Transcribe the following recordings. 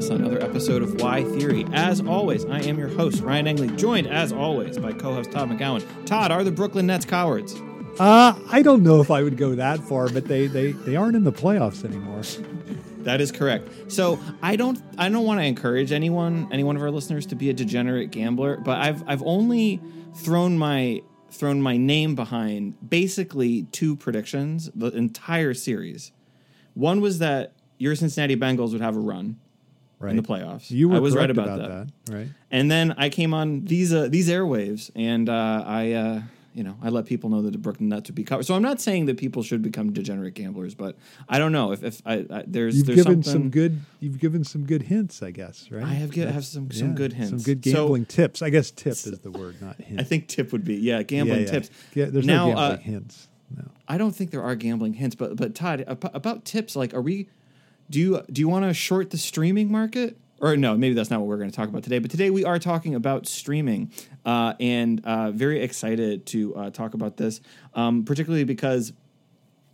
us on another episode of Why Theory. As always, I am your host, Ryan Engley, joined as always by co host Todd McGowan. Todd, are the Brooklyn Nets cowards? Uh, I don't know if I would go that far, but they, they, they aren't in the playoffs anymore. That is correct. So I don't I don't want to encourage anyone, any one of our listeners, to be a degenerate gambler, but I've I've only thrown my thrown my name behind basically two predictions the entire series. One was that your Cincinnati Bengals would have a run Right. in the playoffs. You were I was right correct about, that. right? And then I came on these uh, these airwaves, and uh, I uh, you know I let people know that the Brooklyn Nets would be covered. So I'm not saying that people should become degenerate gamblers, but I don't know if if I, I there's You've there's given something, some good. You've given some good hints, I guess. Right. I have gi- have some some Yeah, good hints, Some good So, gambling tips. I guess tip is the word, not hint. I think tip would be yeah gambling Yeah, yeah. tips. Yeah, there's now no gambling uh, hints. No. I don't think there are gambling hints, but but Todd ab- about tips like are we do you do you want to short the streaming market? Or no, maybe that's not what we're going to talk about today. But today we are talking about streaming, uh, and uh, very excited to uh, talk about this, um, particularly because,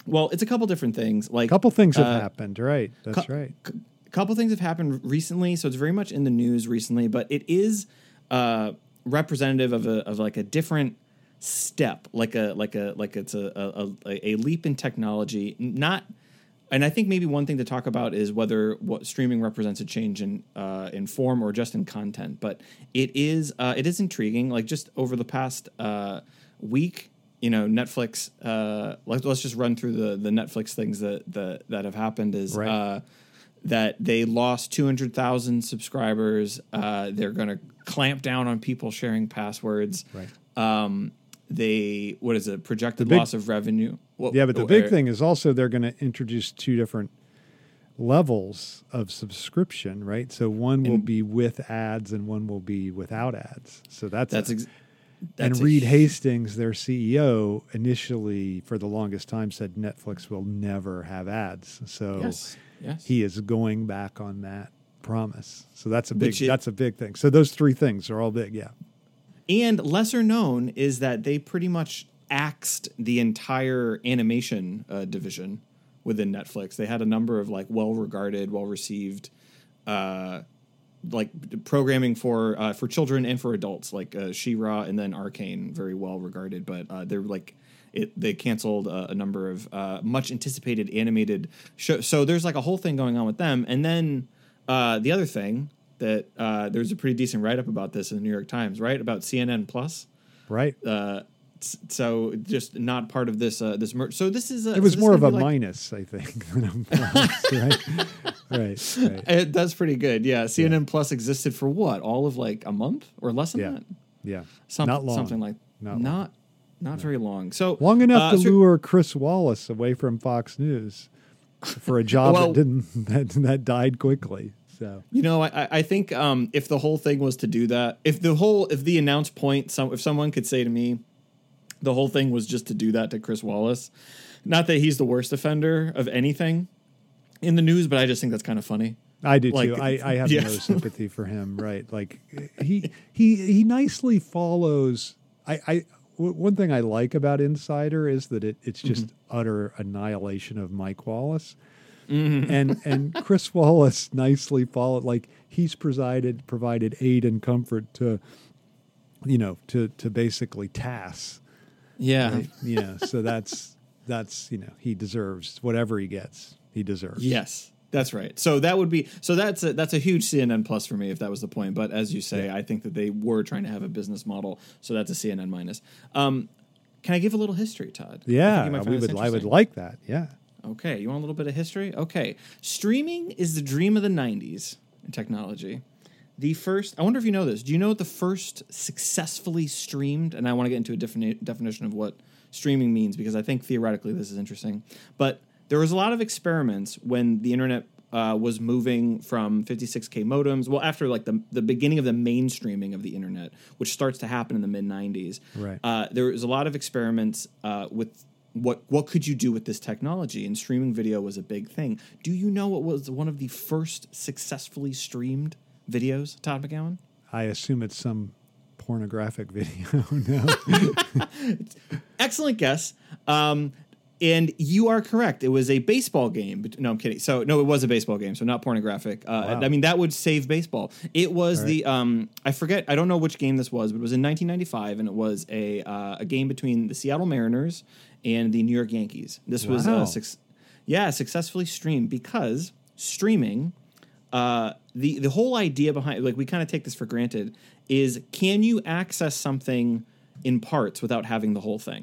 well, it's a couple different things. Like A couple things have uh, happened. Right. That's right. c- a couple things have happened recently, so it's very much in the news recently. But it is uh, representative of a of like a different step, like a like a like it's a a, a, a leap in technology. Not, and I think maybe one thing to talk about is whether what streaming represents a change in uh, in form or just in content. But it is uh, it is intriguing. Like just over the past uh, week, you know, Netflix. Uh, let, let's just run through the the Netflix things that that that have happened. Is Right. uh, that they lost 200,000 subscribers. Uh, they're going to clamp down on people sharing passwords. Right. Um, they, what is it, projected big- loss of revenue? What- Yeah, but the big thing is also they're going to introduce two different levels of subscription, right? So one will And- be with ads and one will be without ads. So that's That's, ex- and that's a Reed Hastings, their CEO, initially for the longest time said Netflix will never have ads. So Yes. Yes. he is going back on that promise. So that's a big it- that's a big thing. So those three things are all big, yeah. And lesser known is that they pretty much axed the entire animation uh, division within Netflix. They had a number of like well regarded, well received, uh, like programming for uh, for children and for adults, like uh, She-Ra and then Arcane, very well regarded. But uh, they're like. It, they canceled uh, a number of uh, much anticipated animated shows. So there's like a whole thing going on with them. And then uh, the other thing that uh, there's a pretty decent write up about this in the New York Times, right? About CNN Plus. Right. So just not part of this uh, this merge. So this is a, it was so more of a like- minus, I think. than a plus, right? right. Right. It, that's pretty good. Yeah, CNN Plus existed for what? All of like a month or less than Yeah. that. Yeah. Some, Not long. Something like Not not not, very long. So Long enough uh, to so- lure Chris Wallace away from Fox News for a job Well- that didn't that, that died quickly. So You know, I, I- I think um, if the whole thing was to do that, if the whole, if the announced point, some, if someone could say to me, the whole thing was just to do that to Chris Wallace, not that he's the worst offender of anything in the news, but I just think that's kind of funny. I do Like, too. I, I have yeah. no sympathy for him. Right? Like he he he nicely follows. I, I w- one thing I like about Insider is that it, it's just Mm-hmm. utter annihilation of Mike Wallace. And and Chris Wallace nicely followed. Like he's presided provided aid and comfort to, you know, to to basically TASS. Yeah. Right? yeah. So that's that's you know he deserves whatever he gets. He deserves. Yes, that's right. So that would be so that's a, that's a huge CNN plus for me if that was the point. But as you say, I think that they were trying to have a business model, so that's a CNN minus. Um, can I give a little history, Todd? Yeah, we would. I would like that. Yeah. Okay, you want a little bit of history? Okay. Streaming is the dream of the 90s in technology. The first, I wonder if you know this. Do you know what the first successfully streamed? And I want to get into a defini- definition of what streaming means because I think theoretically this is interesting. But there was a lot of experiments when the internet uh, was moving from 56k modems. Well, after like the the beginning of the mainstreaming of the internet, which starts to happen in the mid 90s. Right. Uh, there was a lot of experiments uh, with what what could you do with this technology, and streaming video was a big thing. Do you know what was one of the first successfully streamed videos, Todd McGowan? I assume it's some pornographic video. no. Excellent guess. Um, and you are correct. It was a baseball game. No, I'm kidding. So no, it was a baseball game. So not pornographic. Uh, Wow. I mean, that would save baseball. It was right. the um, I forget. I don't know which game this was, but it was in 1995, and it was a uh, a game between the Seattle Mariners and the New York Yankees. This was Wow. uh, suc yeah successfully streamed because streaming. Uh, the the whole idea behind like we kind of take this for granted is can you access something in parts without having the whole thing?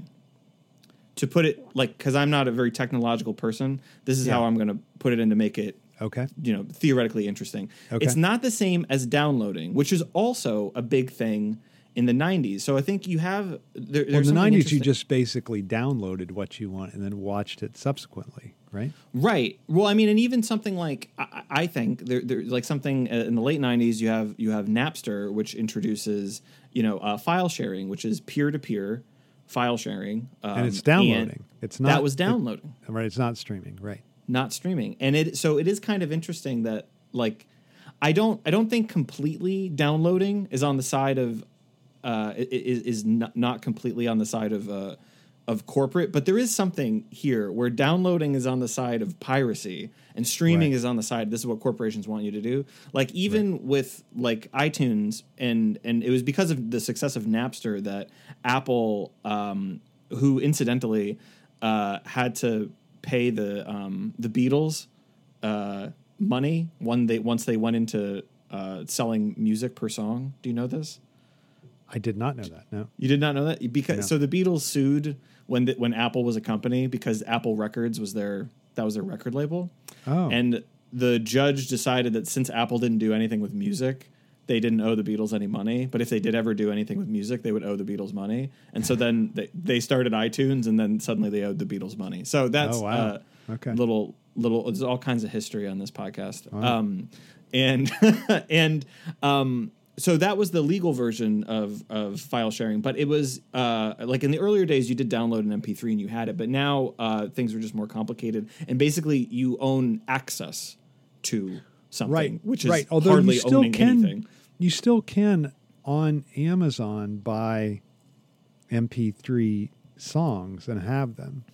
to put it like because I'm not a very technological person, this is Yeah. how I'm going to put it in to make it Okay. you know theoretically interesting. Okay. It's not the same as downloading, which is also a big thing in the 90s. So I think you have there, Well, there's in the '90s, you just basically downloaded what you want and then watched it subsequently, right? Right. Well, I mean, and even something like I, I think there, there, like something uh, in the late '90s, you have you have Napster, which introduces you know uh, file sharing, which is peer to peer file sharing, um, And it's downloading. It's not- that was downloading. Right. It's not streaming, right? not streaming and it so it is kind of interesting that like i don't i don't think completely downloading is on the side of uh is, is not, not completely on the side of uh of corporate but there is something here where downloading is on the side of piracy and streaming Right. is on the side this is what corporations want you to do. Like even with like itunes and and it was because of the success of napster that apple um who incidentally uh had to pay the um the beatles uh money when they once they went into uh selling music per song. Do you know this I did not know that. No. you did not know that because No. so the Beatles sued when the, when Apple was a company because Apple Records was their that was their record label. Oh. And the judge decided that since Apple didn't do anything with music, they didn't owe the Beatles any money. But if they did ever do anything with music, they would owe the Beatles money. And so then they, they started iTunes, and then suddenly they owed the Beatles money. So that's Oh, wow. uh, Okay. little little. There's all kinds of history on this podcast. Um, and and um, so that was the legal version of of file sharing. But it was uh, like in the earlier days, you did download an MP3 and you had it. But now uh, things are just more complicated, and basically you own access to something, right. which is right. Although hardly you still owning can, anything. you still can on Amazon buy MP3 songs and have them.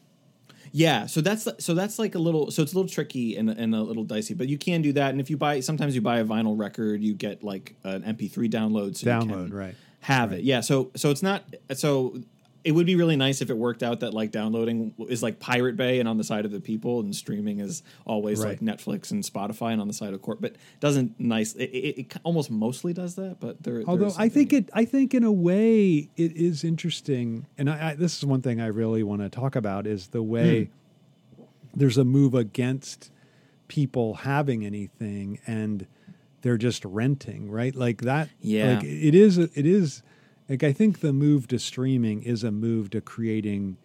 Yeah, so that's so that's like a little so it's a little tricky and, and a little dicey, but you can do that. And if you buy sometimes you buy a vinyl record, you get like an MP3 download. So you Download, can right. Have Right. it, yeah. So so it's not so it would be really nice if it worked out that like downloading is like Pirate Bay and on the side of the people, and streaming is always Right. like Netflix and Spotify and on the side of court. But doesn't nice it, it, it almost mostly does that. But there, Although I think it, I think in a way it is interesting, and I, I, this is one thing I really want to talk about is the way Hmm. there's a move against people having anything and they're just renting, right? Like that. Yeah. Like it is. It is. Like I think the move to streaming is a move to creating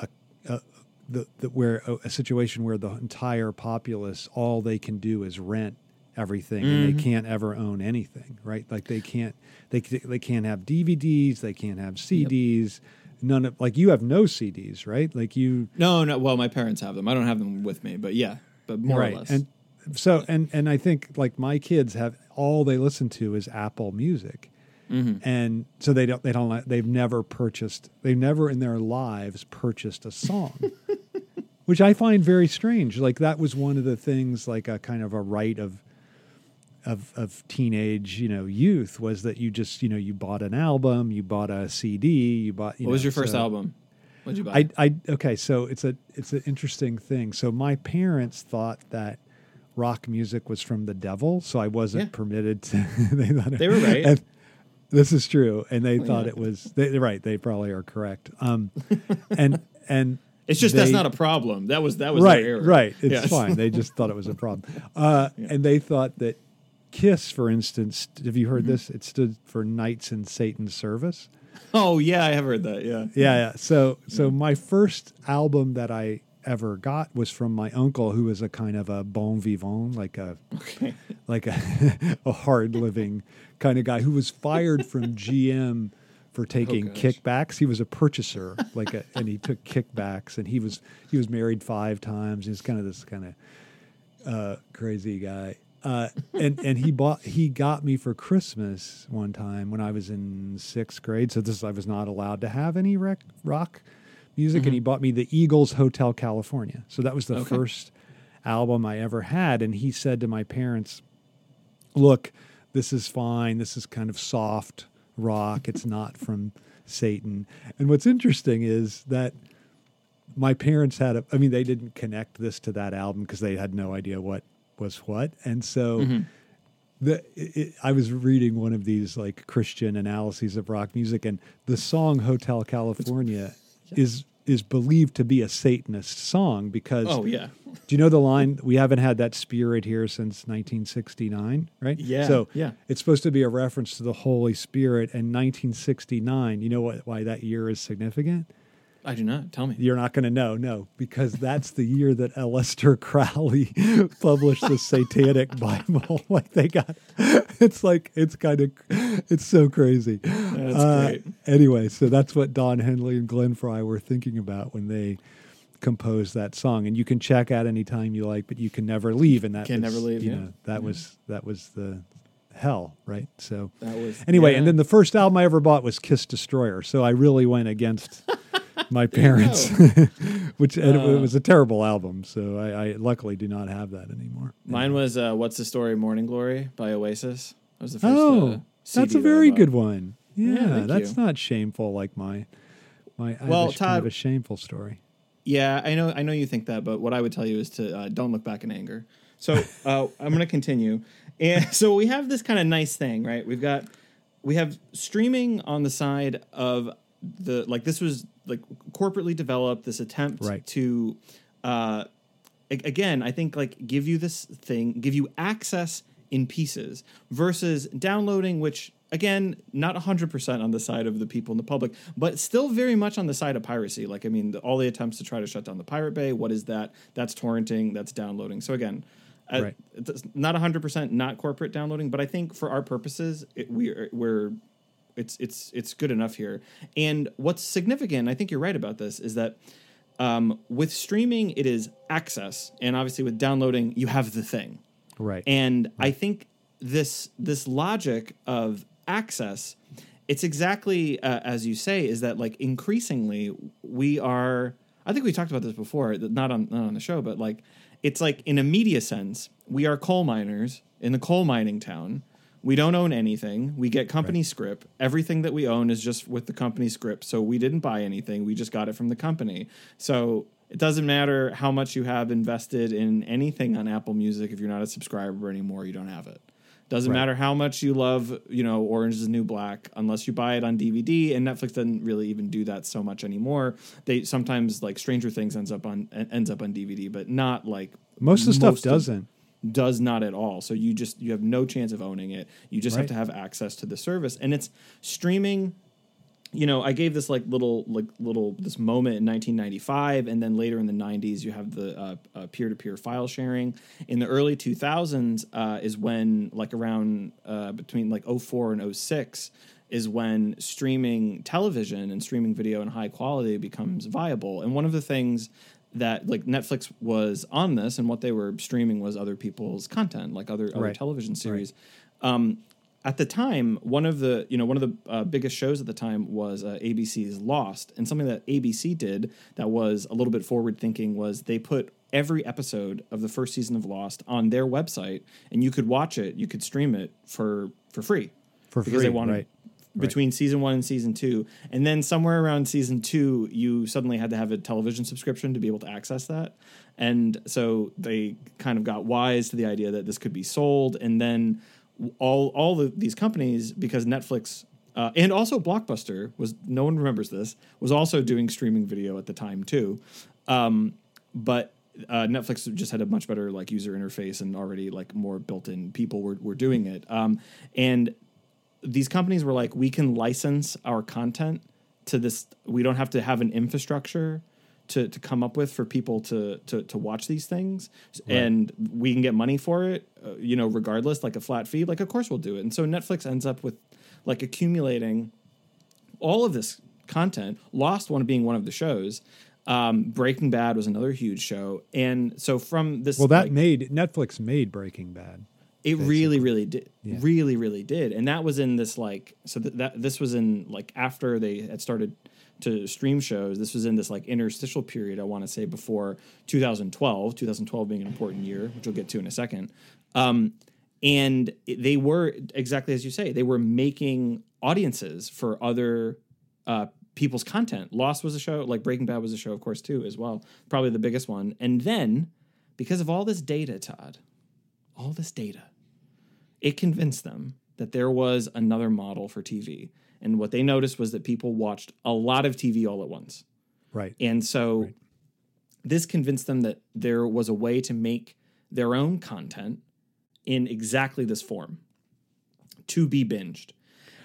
a, a the, the where a, a situation where the entire populace all they can do is rent everything and Mm-hmm. they can't ever own anything right like they can't they they can't have DVDs they can't have CDs none of like you have no CDs right like you no, no. Well, my parents have them. I don't have them with me, but yeah, but more right or less. and so and and I think like my kids have all they listen to is Apple Music Mm-hmm. and so they don't they don't like- they've never purchased they've never in their lives purchased a song which I find very strange like that was one of the things like a kind of a right of of of teenage you know youth was that you just you know you bought an album you bought a CD you bought you what was your first so- album? What did you buy? I, I okay, so it's a it's an interesting thing. So my parents thought that rock music was from the devil, so I wasn't Yeah. permitted to. they thought They were right. and this is true, and they Oh, thought yeah. it was. They, right. They probably are correct. Um, and and It's just that's not a problem. That was that was right, their error. right. It's Yes. fine. They just thought it was a problem, uh, and they thought that Kiss, for instance, have you Mm-hmm. heard this? It stood for Knights in Satan's Service. Oh yeah, I have heard that. Yeah. yeah, yeah. So so my first album that I ever got was from my uncle, who was a kind of a bon vivant, like a Okay. like a, a hard living kind of guy who was fired from GM for taking gosh. kickbacks. He was a purchaser, like a, and he took kickbacks, and he was he was married five times. He was kind of this kind of uh, crazy guy. Uh, and and he bought he got me for Christmas one time when I was in sixth grade. So this I was not allowed to have any rec, rock music, and he bought me the Eagles Hotel California. So that was the Okay. first album I ever had. And he said to my parents, "Look, this is fine. This is kind of soft rock. It's not from Satan." And what's interesting is that my parents had a I mean they didn't connect this to that album because they had no idea what was what. And so Mm-hmm. the it, I was reading one of these like Christian analyses of rock music and the song Hotel California is is believed to be a Satanist song because Oh yeah. do you know the line? We haven't had that spirit here since 1969 right? Yeah, so yeah. it's supposed to be a reference to the Holy Spirit and 1969 you know what why that year is significant I do not. Tell me. you're not going to know, no, because that's the year that Aleister Crowley published the Satanic Bible. like they got, it's like it's kind of, it's so crazy. That's Uh, great. Anyway, so that's what Don Henley and Glenn Frey were thinking about when they composed that song, and you can check out anytime you like, but you can never leave, and that Can was, never leave, You yeah. know, that was that was the hell, right? So That was anyway, yeah. and then the first album I ever bought was Kiss Destroyer. So I really went against my parents, which and it Uh. was a terrible album. So I, I luckily do not have that anymore. Mine was uh, "What's the Story, Morning Glory" by Oasis. That was the first. Oh, uh, that's a very bought. good one. Yeah, thank that's you. not shameful like my my. I Well, have a, kind of Todd- a shameful story. Yeah, I know. I know you think that, but what I would tell you is to uh, don't look back in anger. So uh, I'm going to continue, and so we have this kind of nice thing, right? We've got we have streaming on the side of the like this was like corporately developed this attempt Right. to uh, a- again I think like give you this thing, give you access in pieces versus downloading, which again not 100% on the side of the people in the public but still very much on the side of piracy like i mean the, all the attempts to try to shut down the pirate bay what is that that's torrenting that's downloading so again uh, Right. it's not 100% not corporate downloading but i think for our purposes it, we are, we're it's it's it's good enough here and what's significant i think you're right about this is that um, with streaming it is access and obviously with downloading you have the thing Right. and I think this this logic of access, it's exactly uh, as you say, is that like increasingly we are. I think we talked about this before, not on not on the show, but like it's like in a media sense, we are coal miners in the coal mining town. We don't own anything. We get company script. Everything that we own is just with the company script. So we didn't buy anything. We just got it from the company. So it doesn't matter how much you have invested in anything on Apple Music. If you're not a subscriber anymore, you don't have it. Doesn't Right. matter how much you love, you know, Orange is the New Black, unless you buy it on DVD. And Netflix doesn't really even do that so much anymore. They sometimes like Stranger Things ends up on ends up on DVD, but not like most of the stuff of- doesn't. Does not at all. So you just you have no chance of owning it. You just have to have access to the service, and it's streaming. You know, I gave this like little like little this moment in 1995, and then later in the 90s, you have the uh, uh, peer-to-peer file sharing. In the early 2000s uh, is when like around uh, between like 04 and 06 is when streaming television and streaming video in high quality becomes viable. And one of the things that like Netflix was on this and what they were streaming was other people's content, like other other Right. television series. Um, at the time, one of the you know one of the uh, biggest shows at the time was uh, ABC's Lost, and something that ABC did that was a little bit forward thinking was they put every episode of the first season of Lost on their website, and you could watch it, you could stream it for for free For because they free, wanted right. Between season one and season two, and then somewhere around season two, you suddenly had to have a television subscription to be able to access that, and so they kind of got wise to the idea that this could be sold, and then all all the, these companies because Netflix. Uh, and also, Blockbuster was no one remembers this was also doing streaming video at the time too, um, but uh, Netflix just had a much better like user interface and already like more built-in people were were doing it. Um, and these companies were like, we can license our content to this. We don't have to have an infrastructure to, to come up with for people to, to, to watch these things. And we can get money for it, uh, you know, regardless, like a flat fee. Like, of course we'll do it. And so Netflix ends up with like accumulating all of this content. Lost one being one of the shows. Um, Breaking Bad was another huge show. And so from this, Well, that like, made Netflix made Breaking Bad. It really, really did. Yeah. Really, really did. And that was in this like so that, that this was in like after they had started to stream shows. This was in this like interstitial period, I want to say, before 2012, 2012 being an important year, which we'll get to in a second. Um, and they were exactly as you say, they were making audiences for other uh, people's content. Lost was a show, like Breaking Bad was a show, of course, too, as well. Probably the biggest one. And then, because of all this data, Todd, all this data, it convinced them that there was another model for TV. And what they noticed was that people watched a lot of TV all at once. Right. And so right. this convinced them that there was a way to make their own content in exactly this form to be binged.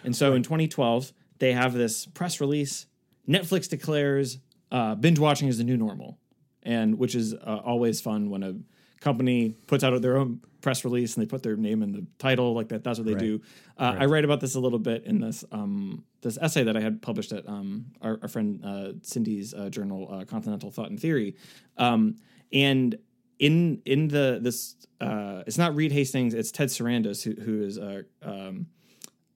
And so right. in 2012, they have this press release. Netflix declares uh, binge watching is the new normal, and which is uh, always fun when a company puts out their own press release and they put their name in the title like that. That's what they right. do. Uh, right. I write about this a little bit in this um, this essay that I had published at um, our, our, friend uh, Cindy's uh, journal, uh, Continental Thought and Theory, um, and in in the this uh, it's not Reed Hastings, it's Ted Sarandos who who is uh, um,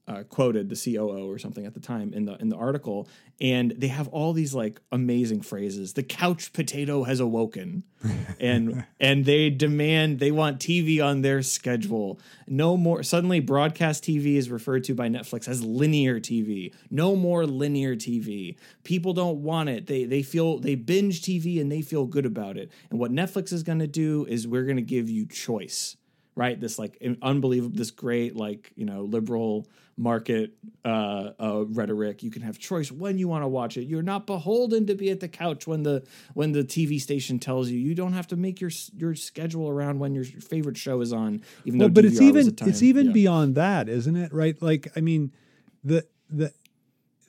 uh, quoted the COO or something at the time in the in the article, and they have all these like amazing phrases. The couch potato has awoken, and and they demand they want TV on their schedule. No more. Suddenly, broadcast TV is referred to by Netflix as linear TV. No more linear TV. People don't want it. They they feel they binge TV and they feel good about it. And what Netflix is going to do is we're going to give you choice right? This like unbelievable, this great like you know liberal market uh, uh, rhetoric. You can have choice when you want to watch it. You're not beholden to be at the couch when the when the TV station tells you. You don't have to make your your schedule around when your favorite show is on. Even well, though, but DVR it's even it's even yeah. beyond that, isn't it? Right? Like I mean, the the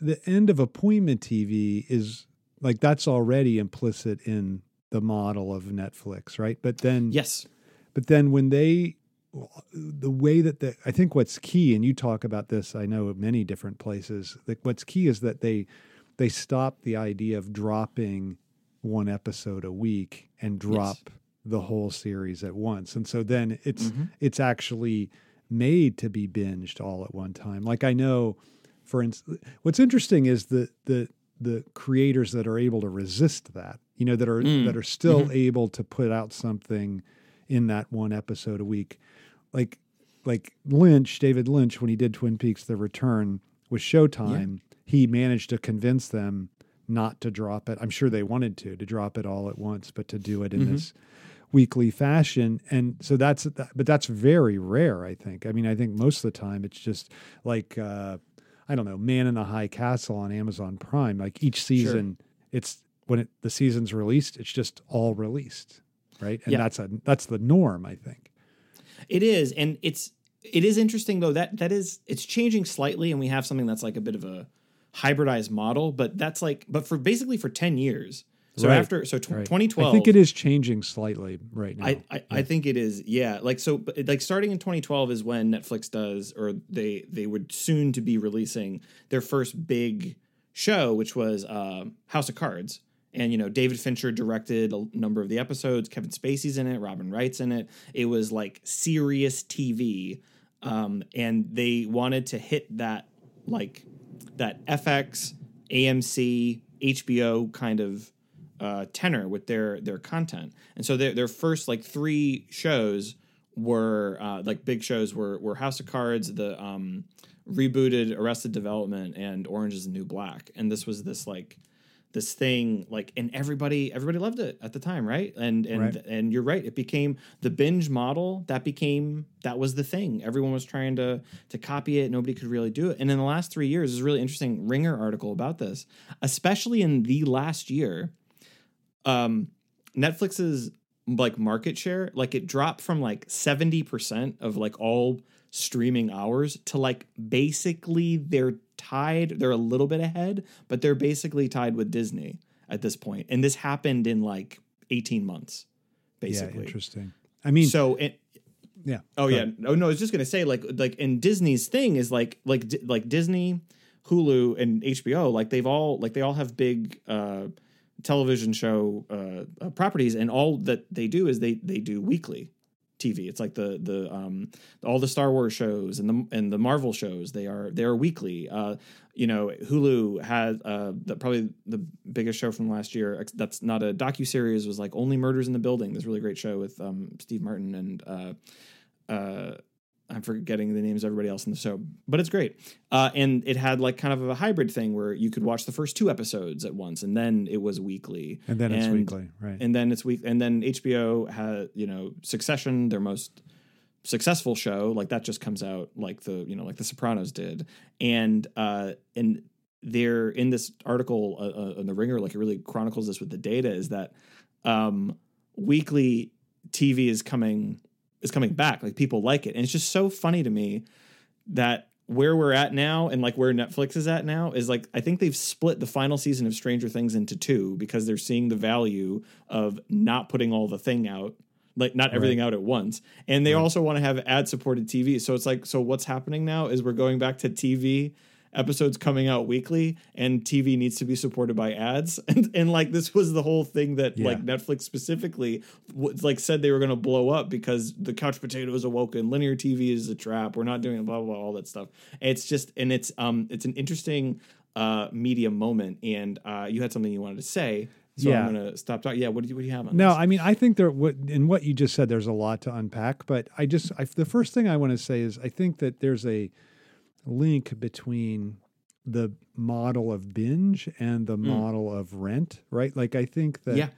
the end of appointment TV is like that's already implicit in the model of Netflix, right? But then yes, but then when they the way that the I think what's key, and you talk about this, I know many different places. Like what's key is that they they stop the idea of dropping one episode a week and drop yes. the whole series at once, and so then it's mm-hmm. it's actually made to be binged all at one time. Like I know, for instance, what's interesting is the the the creators that are able to resist that, you know, that are mm. that are still mm-hmm. able to put out something in that one episode a week like like Lynch, David Lynch, when he did Twin Peaks: The Return with Showtime, yeah. he managed to convince them not to drop it. I'm sure they wanted to to drop it all at once, but to do it in mm-hmm. this weekly fashion. And so that's but that's very rare. I think. I mean, I think most of the time it's just like uh, I don't know, Man in the High Castle on Amazon Prime. Like each season, sure. it's when it, the season's released, it's just all released, right? And yeah. that's a that's the norm, I think. It is, and it's it is interesting though that that is it's changing slightly, and we have something that's like a bit of a hybridized model, but that's like but for basically for ten years. So right. after so t- right. 2012, I think it is changing slightly right now. I I, yeah. I, think it is, yeah. Like so, like starting in 2012 is when Netflix does, or they they would soon to be releasing their first big show, which was uh, House of Cards, and you know david fincher directed a number of the episodes. Kevin spacey's in it. Robin wright's in it. It was like serious tv um, and they wanted to hit that like that fx amc hbo kind of uh, tenor with their their content. And so their, their first like three shows were uh, like big shows were were house of cards the um, rebooted arrested development and orange is the new black. And this was this like this thing like and everybody everybody loved it at the time right? And and right. and you're right it became the binge model that became that was the thing. Everyone was trying to to copy it nobody could really do it. And in the last 3 years there's a really interesting ringer article about this especially in the last year um netflix's like market share like it dropped from like 70% of like all streaming hours to like basically they're tied. They're a little bit ahead, but they're basically tied with Disney at this point. And this happened in like 18 months, basically. Yeah, interesting. I mean, so it, yeah. Oh yeah. Oh no, I was just gonna say like like and Disney's thing is like like like Disney, Hulu, and HBO. Like they've all like they all have big uh, television show uh, uh, properties, and all that they do is they they do weekly TV. It's like the the um all the Star Wars shows and the and the Marvel shows. They are they are weekly. Uh, you know, Hulu had uh the, probably the biggest show from last year. That's not a docu series. Was like Only Murders in the Building. This really great show with um Steve Martin and uh uh I'm forgetting the names of everybody else in the show, but it's great. Uh, and it had like kind of a hybrid thing where you could watch the first two episodes at once, and then it was weekly, and then it's weekly, right? And then it's week, and then HBO had you know Succession, their most successful show, like that just comes out like the you know like The Sopranos did, and uh, and they're in this article uh, uh, in the Ringer, like it really chronicles this with the data, is that um, weekly TV is coming is coming back. Like people like it. And it's just so funny to me that where we're at now and like where Netflix is at now is like I think they've split the final season of Stranger Things into two because they're seeing the value of not putting all the thing out like not everything right. out at once and they right. also want to have ad supported tv so it's like so what's happening now is we're going back to tv episodes coming out weekly and TV needs to be supported by ads and and like this was the whole thing that yeah. like Netflix specifically w- like said they were going to blow up because the couch potato is awoken linear TV is a trap we're not doing blah blah, blah all that stuff it's just and it's um it's an interesting uh media moment and uh you had something you wanted to say so yeah. I'm going to stop talking. Yeah, what do you what do you have on No, this? I mean I think there what in what you just said there's a lot to unpack, but I just I, the first thing I want to say is I think that there's a link between the model of binge and the mm. model of rent, right? Like I think that yeah.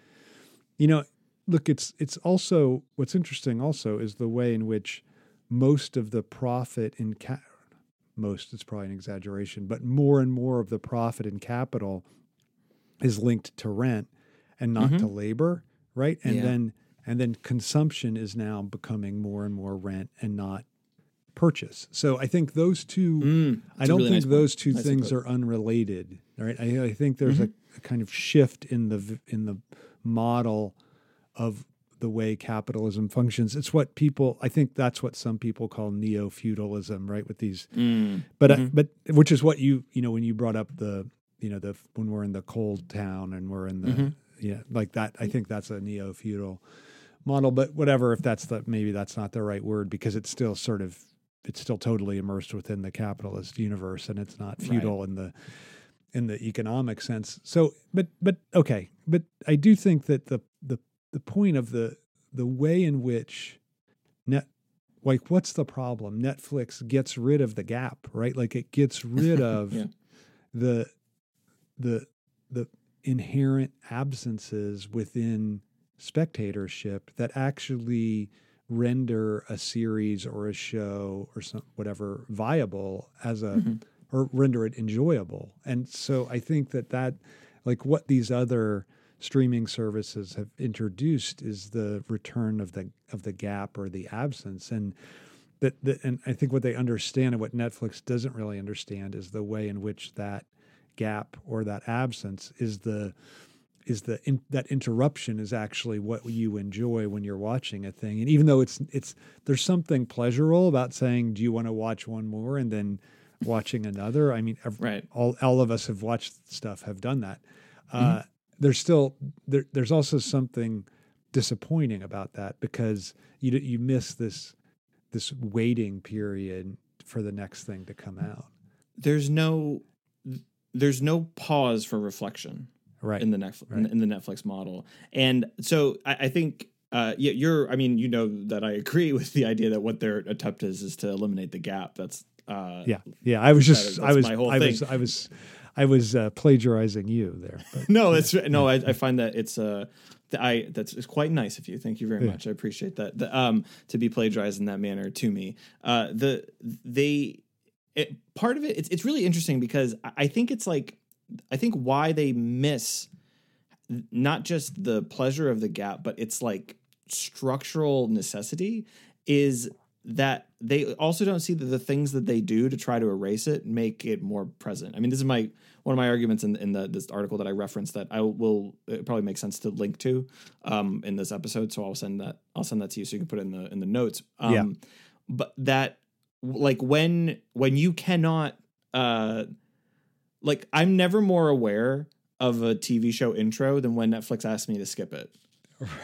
you know, look, it's it's also what's interesting also is the way in which most of the profit in ca- most it's probably an exaggeration, but more and more of the profit in capital is linked to rent and not mm-hmm. to labor, right? And yeah. then and then consumption is now becoming more and more rent and not purchase. So I think those two, mm, I don't really think nice those two nice things are unrelated. Right. I, I think there's mm-hmm. a, a, kind of shift in the in the model of the way capitalism functions. It's what people. I think that's what some people call neo feudalism. Right. With these, mm, but mm-hmm. but which is what you you know when you brought up the you know the when we're in the cold town and we're in the mm-hmm. yeah like that. I think that's a neo feudal model but whatever if that's the maybe that's not the right word because it's still sort of it's still totally immersed within the capitalist universe and it's not feudal right. in the in the economic sense. So but but okay, but I do think that the the the point of the the way in which net like what's the problem? Netflix gets rid of the gap, right? Like it gets rid of yeah. the the the inherent absences within spectatorship that actually render a series or a show or some whatever viable as a mm-hmm. or render it enjoyable and so i think that that like what these other streaming services have introduced is the return of the of the gap or the absence and that, that and i think what they understand and what netflix doesn't really understand is the way in which that gap or that absence is the is the in, that interruption is actually what you enjoy when you're watching a thing. And even though it's it's there's something pleasurable about saying do you want to watch one more? and then watching another. I mean right. all all of us have watched stuff have done that. Uh, mm-hmm. there's still there, there's also something disappointing about that because you you miss this this waiting period for the next thing to come out. There's no there's no pause for reflection right in the Netflix right. in the Netflix model. And so I, I think uh, yeah, you're. I mean, you know that I agree with the idea that what their attempt is is to eliminate the gap. That's uh, yeah, yeah. I was just, I was, I was, I was, I was uh, plagiarizing you there. But, no, it's no. I, I, find that it's uh, I that's it's quite nice of you. Thank you very yeah. much. I appreciate that. The, um, to be plagiarized in that manner to me. Uh, the they it, part of it. It's it's really interesting because I think it's like I think why they miss not just the pleasure of the gap, but it's like structural necessity is that they also don't see that the things that they do to try to erase it make it more present. I mean, this is my one of my arguments in, in the, this article that I referenced that I will it probably makes sense to link to um, in this episode. So I'll send that I'll send that to you so you can put it in the in the notes. Um, yeah. But that like when when you cannot uh, like I'm never more aware of a TV show intro than when Netflix asked me to skip it.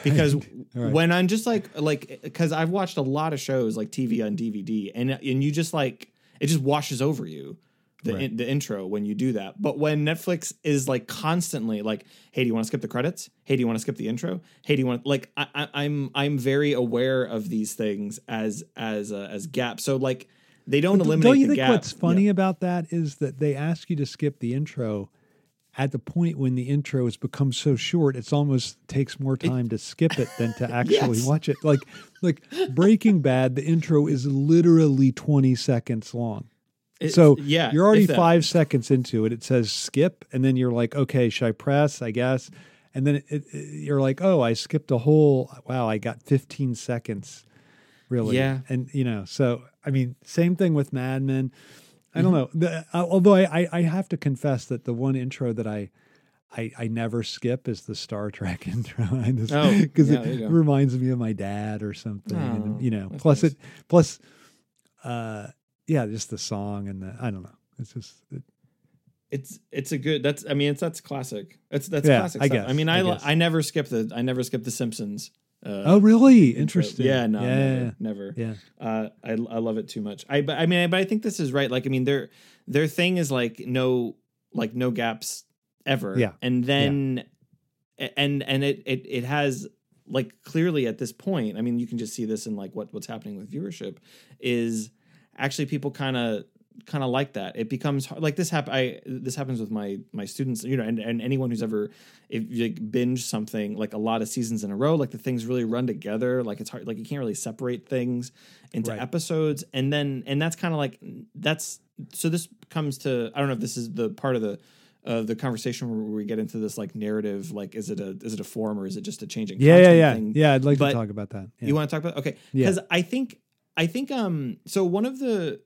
because Right. when I'm just like like because I've watched a lot of shows like TV on DVD and and you just like it just washes over you the Right. in, the intro when you do that. But when Netflix is like constantly like, hey, do you want to skip the credits? Hey, do you want to skip the intro? Hey, do you want like I, I, I'm I'm very aware of these things as as uh, as gaps. So like they don't eliminate Don't you the think gap. what's funny Yeah. about that is that they ask you to skip the intro at the point when the intro has become so short, it's almost takes more time to skip it than to actually Yes. watch it. Like like Breaking Bad, the intro is literally twenty seconds long. It- so yeah, you're already five seconds into it. It says skip, and then you're like, okay, should I press? I guess. And then it, it, you're like, oh, I skipped a whole. Wow, I got 15 seconds. Really? Yeah. And you know, so I mean, same thing with Mad Men. I don't Mm-hmm. know. The, uh, although I, I I have to confess that the one intro that I. I, I never skip is the Star Trek intro. Just Oh, because yeah, it there you go. reminds me of my dad or something. and, Oh, you know, plus nice. it plus uh yeah, just the song and the I don't know. It's just it, It's it's a good. That's I mean it's that's classic. It's that's Yeah, classic. I stuff. guess, I mean I I. I never skip the I never skip the Simpsons. Uh, oh really interesting. Yeah, no, yeah, never. never. yeah. Uh, I I love it too much. I but I mean but I think this is right. Like I mean their their thing is like no like no gaps ever. Yeah. and then and and it it it has like clearly at this point. I mean you can just see this in like what what's happening with viewership is actually people kind of kind of like that it becomes hard, like this happen i this happens with my my students you know and, and anyone who's ever if you like, binge something like a lot of seasons in a row like the things really run together like it's hard like you can't really separate things into Right. episodes and then and that's kind of like that's so this comes to i don't know if this is the part of the uh, the conversation where we get into this like narrative like is it a is it a form or is it just a changing Yeah, yeah, yeah. thing? Yeah, I'd like But to talk about that. Yeah. You want to talk about okay? Yeah. Because I think I think um so one of the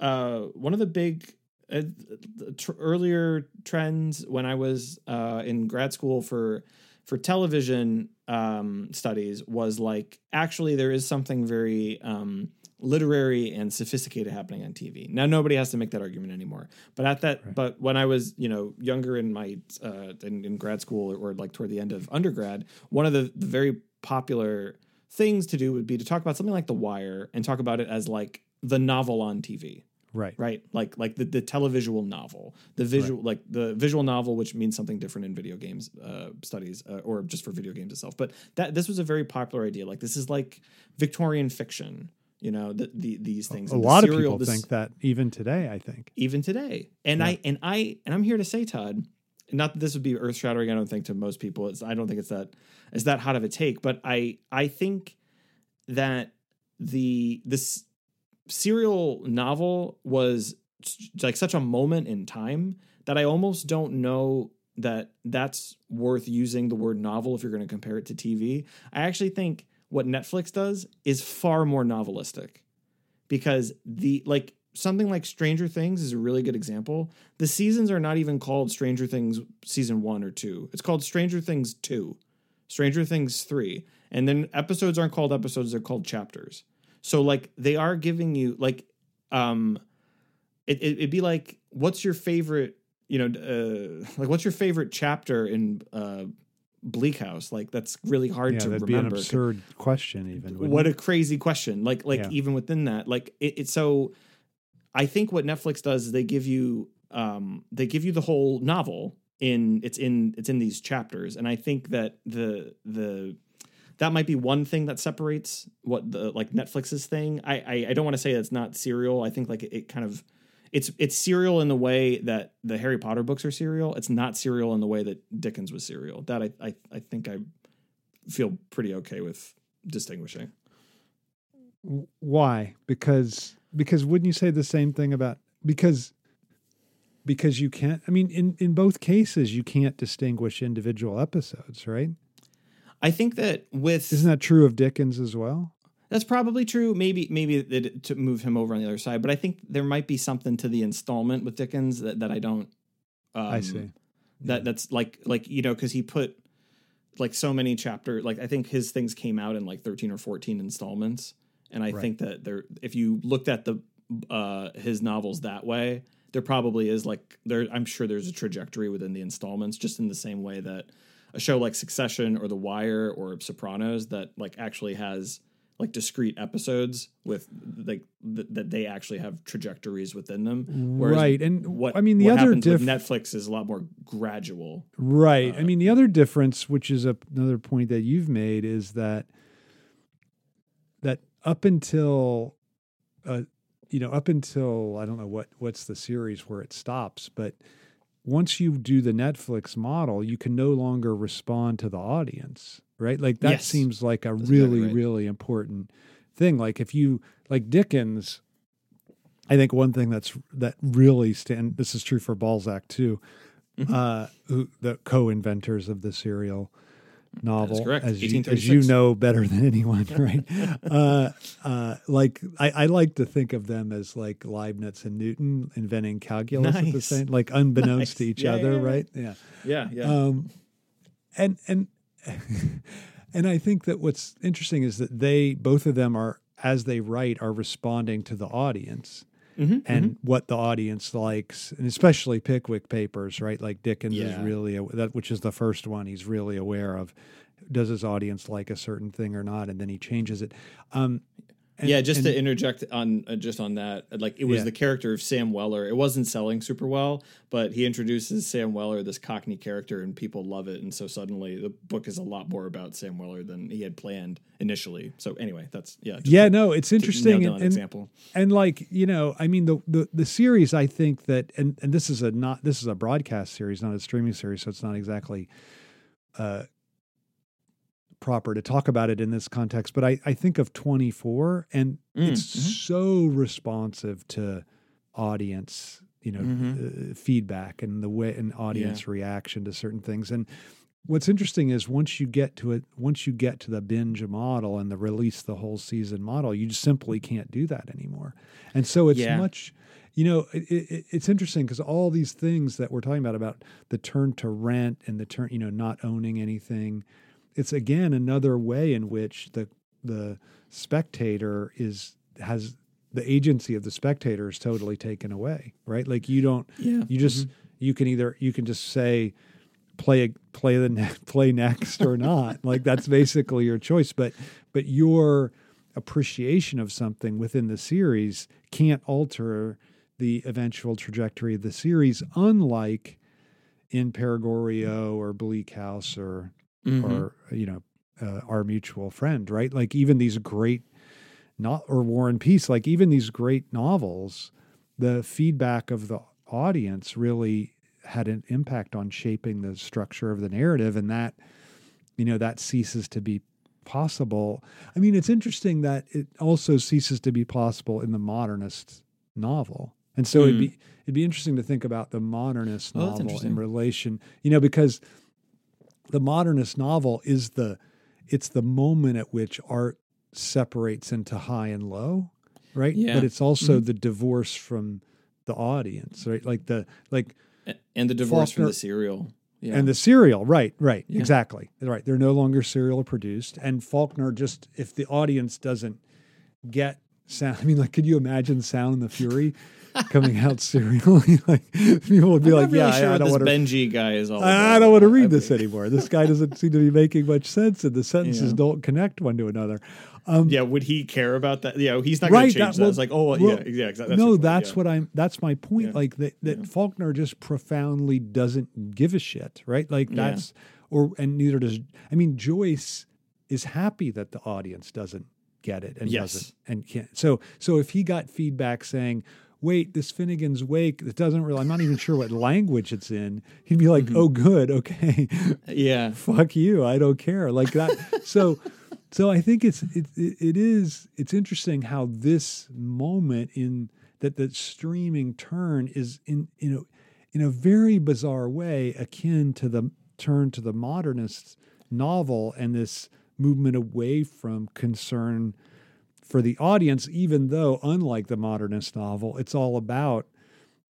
uh one of the big uh, tr- earlier trends when I was uh in grad school for for television um studies was like actually there is something very um literary and sophisticated happening on TV. Now nobody has to make that argument anymore. But at that Right. but when I was, you know, younger in my uh in, in grad school or, or like toward the end of undergrad, one of the, the very popular things to do would be to talk about something like The Wire and talk about it as like the novel on TV, right. right? Like like the, the televisual novel, the visual like the visual novel, which means something different in video games uh, studies uh, or just for video games itself. But that this was a very popular idea. Like this is like Victorian fiction. You know, the, the these things. A And lot of people this- think that even today, I think. even today. And Yeah. I and I and I'm here to say, Todd, not that this would be earth shattering. I don't think to most people. It's I don't think it's that it's that hot of a take. But I I think that the this serial novel was like such a moment in time that I almost don't know that that's worth using the word novel if you're going to compare it to TV. I actually think what Netflix does is far more novelistic because the like something like Stranger Things is a really good example. The seasons are not even called Stranger Things season 1 or 2. It's called Stranger Things 2, Stranger Things 3. And then episodes aren't called episodes, they're called chapters. So like they are giving you like um it, it it'd be like what's your favorite, you know, uh like what's your favorite chapter in uh Bleak House? Like that's really hard yeah, to that'd be an remember absurd question, even. what it? a crazy question like like Yeah. even within that like it, it's so i think what netflix does is they give you um they give you the whole novel in it's in it's in these chapters and i think that the the that might be one thing that separates what the like netflix's thing. I i, I don't want to say it's not serial. I think like it, it kind of it's it's serial in the way that the harry potter books are serial. It's not serial in the way that dickens was serial. That i i, I think i feel pretty okay with distinguishing. Why? Because because wouldn't you say the same thing about because because you can't I mean in in both cases you can't distinguish individual episodes, right? I think that with Isn't that true of Dickens as well? that's probably true. Maybe maybe it, to move him over on the other side, but I think there might be something to the installment with Dickens that, that I don't. Um, I see. that that's like like you know because he put like so many chapter like I think his things came out in like thirteen or fourteen installments, and I Right. think that there if you looked at the uh his novels that way, there probably is like there I'm sure there's a trajectory within the installments, just in the same way that a show like Succession or The Wire or Sopranos that like actually has like discrete episodes with like th- that they actually have trajectories within them. Whereas Right, and what I mean, the other diff- Netflix is a lot more gradual. Right. I Uh, mean, the other difference, which is a, another point that you've made, is that that up until, uh, you know, up until I don't know what what's the series where it stops, but once you do the Netflix model, you can no longer respond to the audience, right? Like that Yes. seems like a That's really, right. really important thing. Like if you like Dickens, I think one thing that's that really stand. This is true for Balzac too, Mhm. uh, who the co-inventors of the serial novel, correct. as you, as you know better than anyone, right? uh, uh, like I, I like to think of them as like Leibniz and Newton inventing calculus at the same, like unbeknownst to each Yeah, other, yeah. right? Yeah. Yeah, yeah. Um, and and and I think that what's interesting is that they both of them are as they write are responding to the audience Mhm, and what the audience likes, and especially Pickwick Papers, right? Like Dickens is really that, which is the first one. He's really aware of does his audience like a certain thing or not, and then he changes it. Um, and- yeah, just and- to interject on uh, just on that, like it was Yeah. the character of Sam Weller. It wasn't selling super well, but he introduces Sam Weller, this Cockney character, and people love it. And so suddenly, the book is a lot more about Sam Weller than he had planned initially. So anyway, that's yeah, just yeah, no, it's interesting, nail and, an and, example. and like you know i mean the, the the series i think that and and this is a not this is a broadcast series not a streaming series so it's not exactly uh proper to talk about it in this context but i i think of 24 and Mm, it's mhm. so responsive to audience you know Mhm. uh, feedback and the way and audience reaction to certain things and what's interesting is once you get to it once you get to the binge model and the release the whole season model you just simply can't do that anymore and so it's Yeah. much you know it, it, it's interesting because all these things that we're talking about about the turn to rent and the turn you know not owning anything it's again another way in which the the spectator is has the agency of the spectator is totally taken away right? Like you don't Yeah, you just mm-hmm. you can either you can just say play play the ne- play next or not. Like that's basically your choice. But but your appreciation of something within the series can't alter the eventual trajectory of the series unlike in Père Goriot or Bleak House or Mhm. or you know uh, our mutual friend right like even these great not or war and peace like even these great novels the feedback of the audience really had an impact on shaping the structure of the narrative and that you know that ceases to be possible i mean it's interesting that it also ceases to be possible in the modernist novel and so it'd Mm. be it'd be interesting to think about the modernist Oh, novel in relation you know because the modernist novel is the it's the moment at which art separates into high and low right Yeah. but it's also Mhm. the divorce from the audience right like the like and the divorce from the serial. Yeah, and the serial right right Yeah. exactly right they're no longer serial produced and faulkner just if the audience doesn't get sound i mean like could you imagine sound and the fury coming out serially like people would be I'm like really yeah sure I, I don't want to Benjy guy is all. I, I don't want to read this anymore. This guy doesn't seem to be making much sense, and the sentences Yeah. don't connect one to another. Um, Yeah, would he care about that? Yeah, he's not going Right, to change that. well- It's like, oh, well, yeah, yeah, exactly. no, that's yeah. what I'm. That's my point. Yeah. Like that, that. Faulkner just profoundly doesn't give a shit, right? Like that's, or and neither does. I mean, Joyce is happy that the audience doesn't get it and Yes. doesn't and can't. So, so if he got feedback saying. Wait, this Finnegans Wake. It doesn't really. I'm not even sure what language it's in. He'd be like, Mhm. "Oh, good, okay." Yeah, fuck you i don't care like that so so i think it's it, it, it is it's interesting how this moment in that that streaming turn is in you know in a very bizarre way akin to the turn to the modernist novel and this movement away from concern for the audience even though unlike the modernist novel it's all about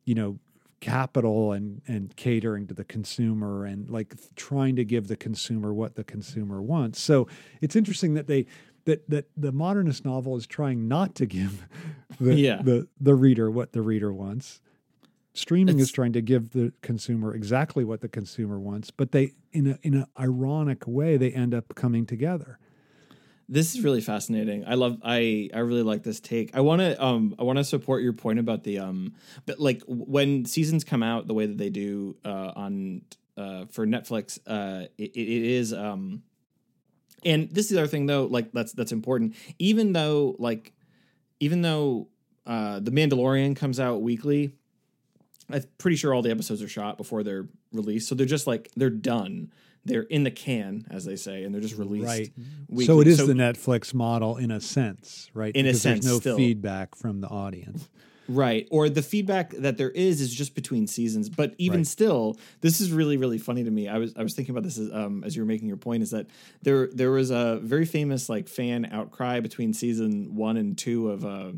you know capital and and catering to the consumer and like trying to give the consumer what the consumer wants. So it's interesting that they that that the modernist novel is trying not to give the Yeah. the the reader what the reader wants. streaming is trying to give the consumer exactly what the consumer wants, but they in a in an ironic way they end up coming together. This is really fascinating. I love I I really like this take. I want to um I want to support your point about the um but like when seasons come out the way that they do uh on uh for Netflix uh it, it is um and this is the other thing though like that's that's important even though like even though uh the Mandalorian comes out weekly I'm pretty sure all the episodes are shot before they're released so they're just like they're done they're in the can as they say and they're just released Right. weekly. So it is the Netflix model in a sense, right? In a sense, there's no still. feedback from the audience. Right. Or the feedback that there is is just between seasons. But even Right. still, this is really, really funny to me. I was I was thinking about this as, um, as you were making your point, is that there there was a very famous like fan outcry between season one and two of uh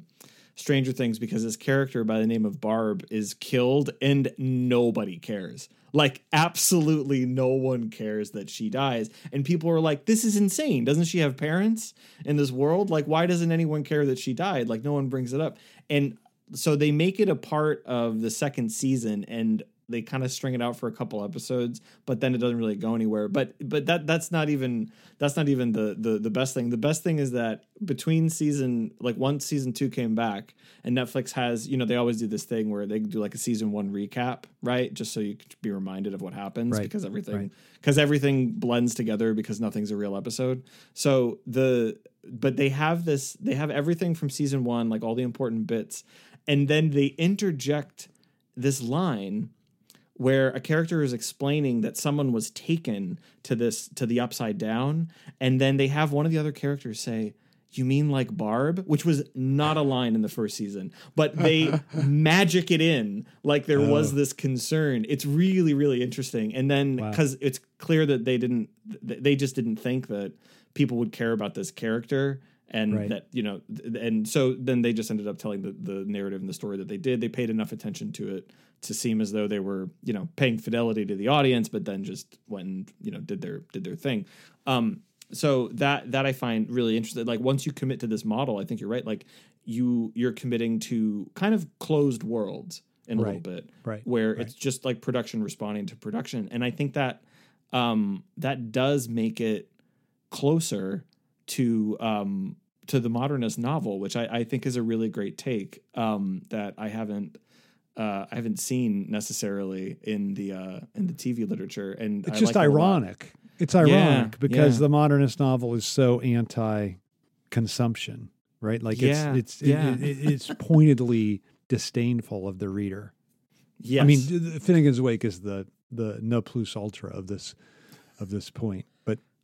Stranger Things because this character by the name of Barb is killed and nobody cares. Like absolutely no one cares that she dies. And people are like, this is insane. Doesn't she have parents in this world? Like, why doesn't anyone care that she died? Like no one brings it up. And so they make it a part of the second season and they kind of string it out for a couple episodes but then it doesn't really go anywhere. But but that that's not even that's not even the the the best thing. The best thing is that between season like once season 2 came back and Netflix has you know they always do this thing where they do like a season 1 recap right? Just so you can be reminded of what happens Right, because everything right. because everything blends together because nothing's a real episode. So the but they have this they have everything from season 1 like all the important bits and then they interject this line where a character is explaining that someone was taken to this to the upside down and then they have one of the other characters say you mean like barb which was not a line in the first season but they magic it in like there was Oh. this concern it's really really interesting and then Wow. because it's clear that they didn't they just didn't think that people would care about this character and Right. that you know th- and so then they just ended up telling the, the narrative and the story that they did they paid enough attention to it to seem as though they were you know paying fidelity to the audience but then just went and you know did their did their thing um so that that i find really interesting like once you commit to this model i think you're right like you you're committing to kind of closed worlds in a little Right. bit Right. where Right. it's just like production responding to production and i think that um that does make it closer to um to the modernist novel which i, I think is a really great take um that i haven't uh, I haven't seen necessarily in the uh, in the TV literature, and It's I just like ironic. It's ironic because yeah. the modernist novel is so anti-consumption, right? Like Yeah, it's it's yeah. it, it, it's pointedly disdainful of the reader. Yes. I mean, Finnegans Wake is the the no plus ultra of this of this point.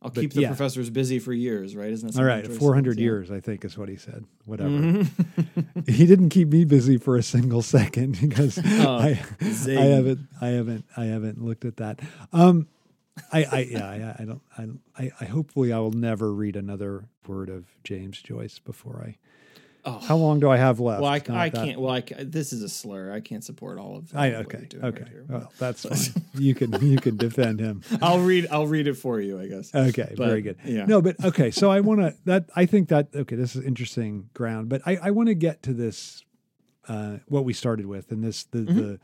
I'll but keep the yeah. professors busy for years, right? Isn't that all right, four hundred years, I think, is what he said. Whatever. Mhm. he didn't keep me busy for a single second because Oh, I. I haven't I haven't I haven't looked at that. Um, I, I yeah I I, don't- I I hopefully I will never read another word of James Joyce before I. Oh. How long do I have left? Well, I, I can't. Well, I, this is a slur. I can't support all of. That. I all of what okay okay. right here. well, that's fine. you can you can defend him. I'll read. I'll read it for you. I guess. Okay, But, very good. yeah. No, but okay. So I want to that I think that okay, this is interesting ground, but I I want to get to this uh what we started with and this the Mm-hmm. the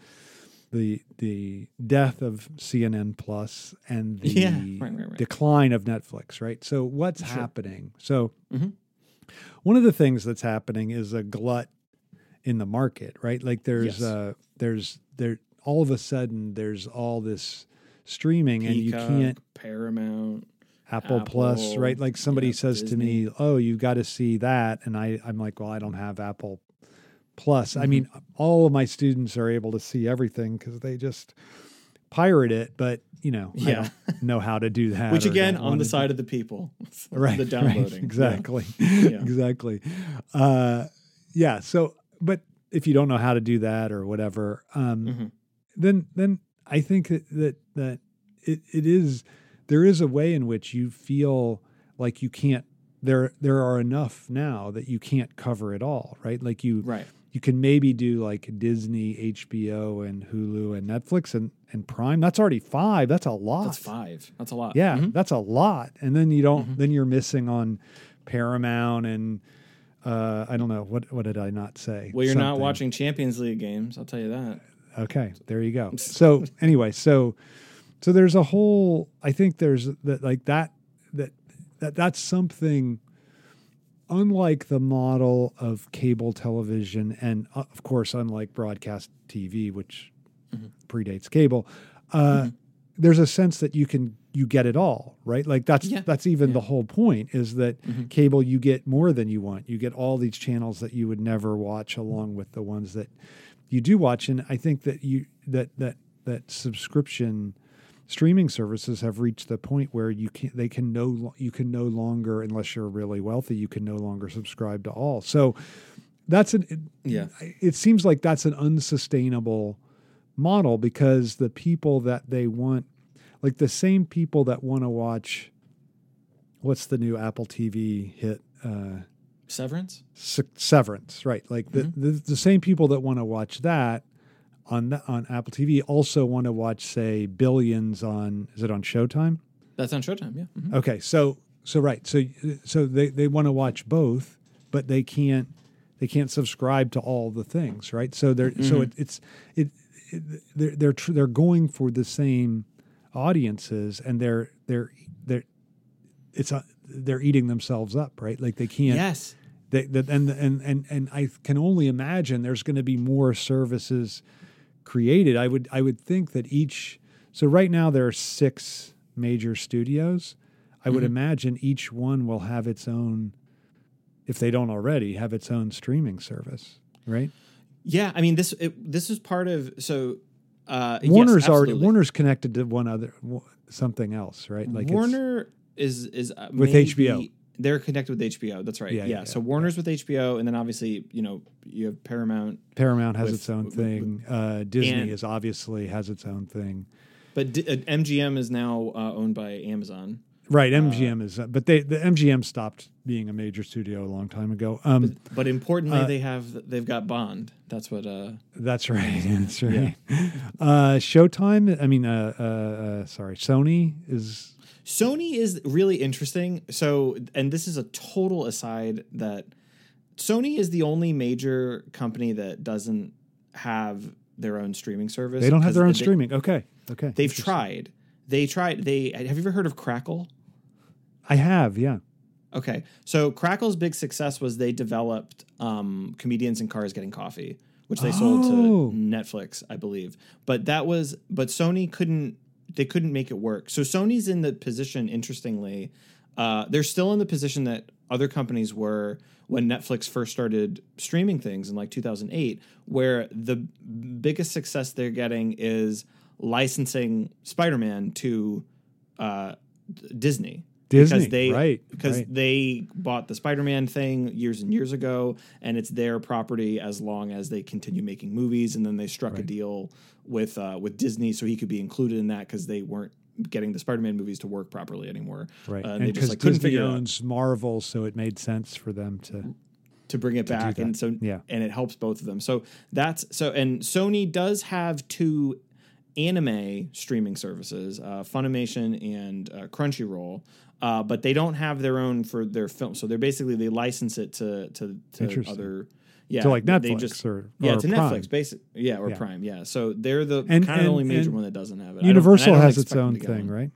the the death of CNN Plus and the Yeah, right, right, right. decline of Netflix, right? So what's Sure. happening? So Mhm. One of the things that's happening is a glut in the market, right? Like there's Yes. uh there's there all of a sudden there's all this streaming and you can't Paramount. Apple, Plus, right? Like somebody yeah, says to me, "Oh, you've got to see that," and I, I'm like, "Well, I don't have Apple Plus." I Mm-hmm. mean, all of my students are able to see everything because they just pirate it, but you know, I Yeah. don't know how to do that. Which again, on the do- side of the people, right? The right, downloading, exactly, Yeah. exactly. Uh, yeah. So, but if you don't know how to do that or whatever, um, Mhm. then then I think that that, that it, it is there is a way in which you feel like you can't there there are enough now that you can't cover it all, right? Like you Right. You can maybe do like Disney, HBO, and Hulu and Netflix and and Prime. That's already five. That's a lot. That's five. That's a lot. Yeah, Mhm. that's a lot. And then you don't. Mhm. Then you're missing on Paramount and uh, I don't know what what did I not say? Well, you're not watching Champions League games. I'll tell you that. Okay, there you go. So anyway, so so there's a whole. I think there's that like that that that that's something unlike the model of cable television, and uh, of course, unlike broadcast TV, which predates cable. Uh, There's a sense that you can you get it all, right? Like that's Yeah. that's even the whole point is that cable you get more than you want. You get all these channels that you would never watch along with the ones that you do watch and I think that you that that that subscription streaming services have reached the point where you can they can no you can no longer unless you're really wealthy you can no longer subscribe to all. So that's an it, Yeah. it seems like that's an unsustainable model because the people that they want like the same people that want to watch what's the new Apple TV hit uh Severance. Se- Severance, right? Like the, the the same people that want to watch that on the, on Apple TV also want to watch, say, Billions on is it on Showtime? That's on Showtime. Yeah. Mhm. Okay, so so right, so so they they want to watch both, but they can't they can't subscribe to all the things, right? So they're so it, it's it, it they're they're tr- they're going for the same audiences, and they're they're they're it's a, they're eating themselves up, right? Like they can't Yes. they, that and and and and I can only imagine there's going to be more services created. I would I would think that each so right now there are six major studios. I would imagine each one will have its own, if they don't already, have its own streaming service, right? Yeah. I mean this. It, this is part of so. Uh, yes, Warner's already. Warner's connected to one other something else, right? Like it's- Warner is is uh, With HBO. They're connected with HBO. That's right. Yeah, Yeah. yeah, so yeah. Warner's with HBO, and then obviously you know you have Paramount, Paramount has with- its own with- thing. uh, Disney and- is obviously has its own thing. but D- uh, MGM is now uh, owned by Amazon. Right, MGM is, uh, but they the MGM stopped being a major studio a long time ago. Um, But importantly, Uh, they have they've got Bond. That's what. Uh, That's right. That's right. Uh, Showtime. I mean, uh, uh, uh, sorry, Sony is. Sony is really interesting. So, and this is a total aside that Sony is the only major company that doesn't have their own streaming service. They don't have their own they- streaming. Okay. Okay. They've tried. They tried. They have you ever heard of Crackle? I have. Yeah. Okay, so Crackle's big success was they developed um, comedians in cars getting coffee, which they sold Oh. to Netflix, I believe. But that was, but Sony couldn't, they couldn't make it work. So Sony's in the position, interestingly, uh, they're still in the position that other companies were when Netflix first started streaming things in like 2008, where the biggest success they're getting is licensing Spider-Man to uh, Disney. Disney, because they right, because right. they bought the Spider-Man thing years and years ago, and it's their property as long as they continue making movies. And then they struck a deal with uh, with Disney so he could be included in that because they weren't getting the Spider-Man movies to work properly anymore. Right. Uh, and they just like couldn't Disney figure it out owns Marvel, so it made sense for them to. to bring it back, and so Yeah. and it helps both of them. So that's so and Sony does have two anime streaming services, uh, Funimation and uh, Crunchyroll. Uh, but they don't have their own for their film, so they're basically they license it to to, to other, yeah, To, like, Netflix they Netflix or- yeah to Prime. Netflix, basic, yeah, or Yeah. Prime, yeah. So they're the kind of the only major one that doesn't have it. I don't- and I Universal has its own thing, right?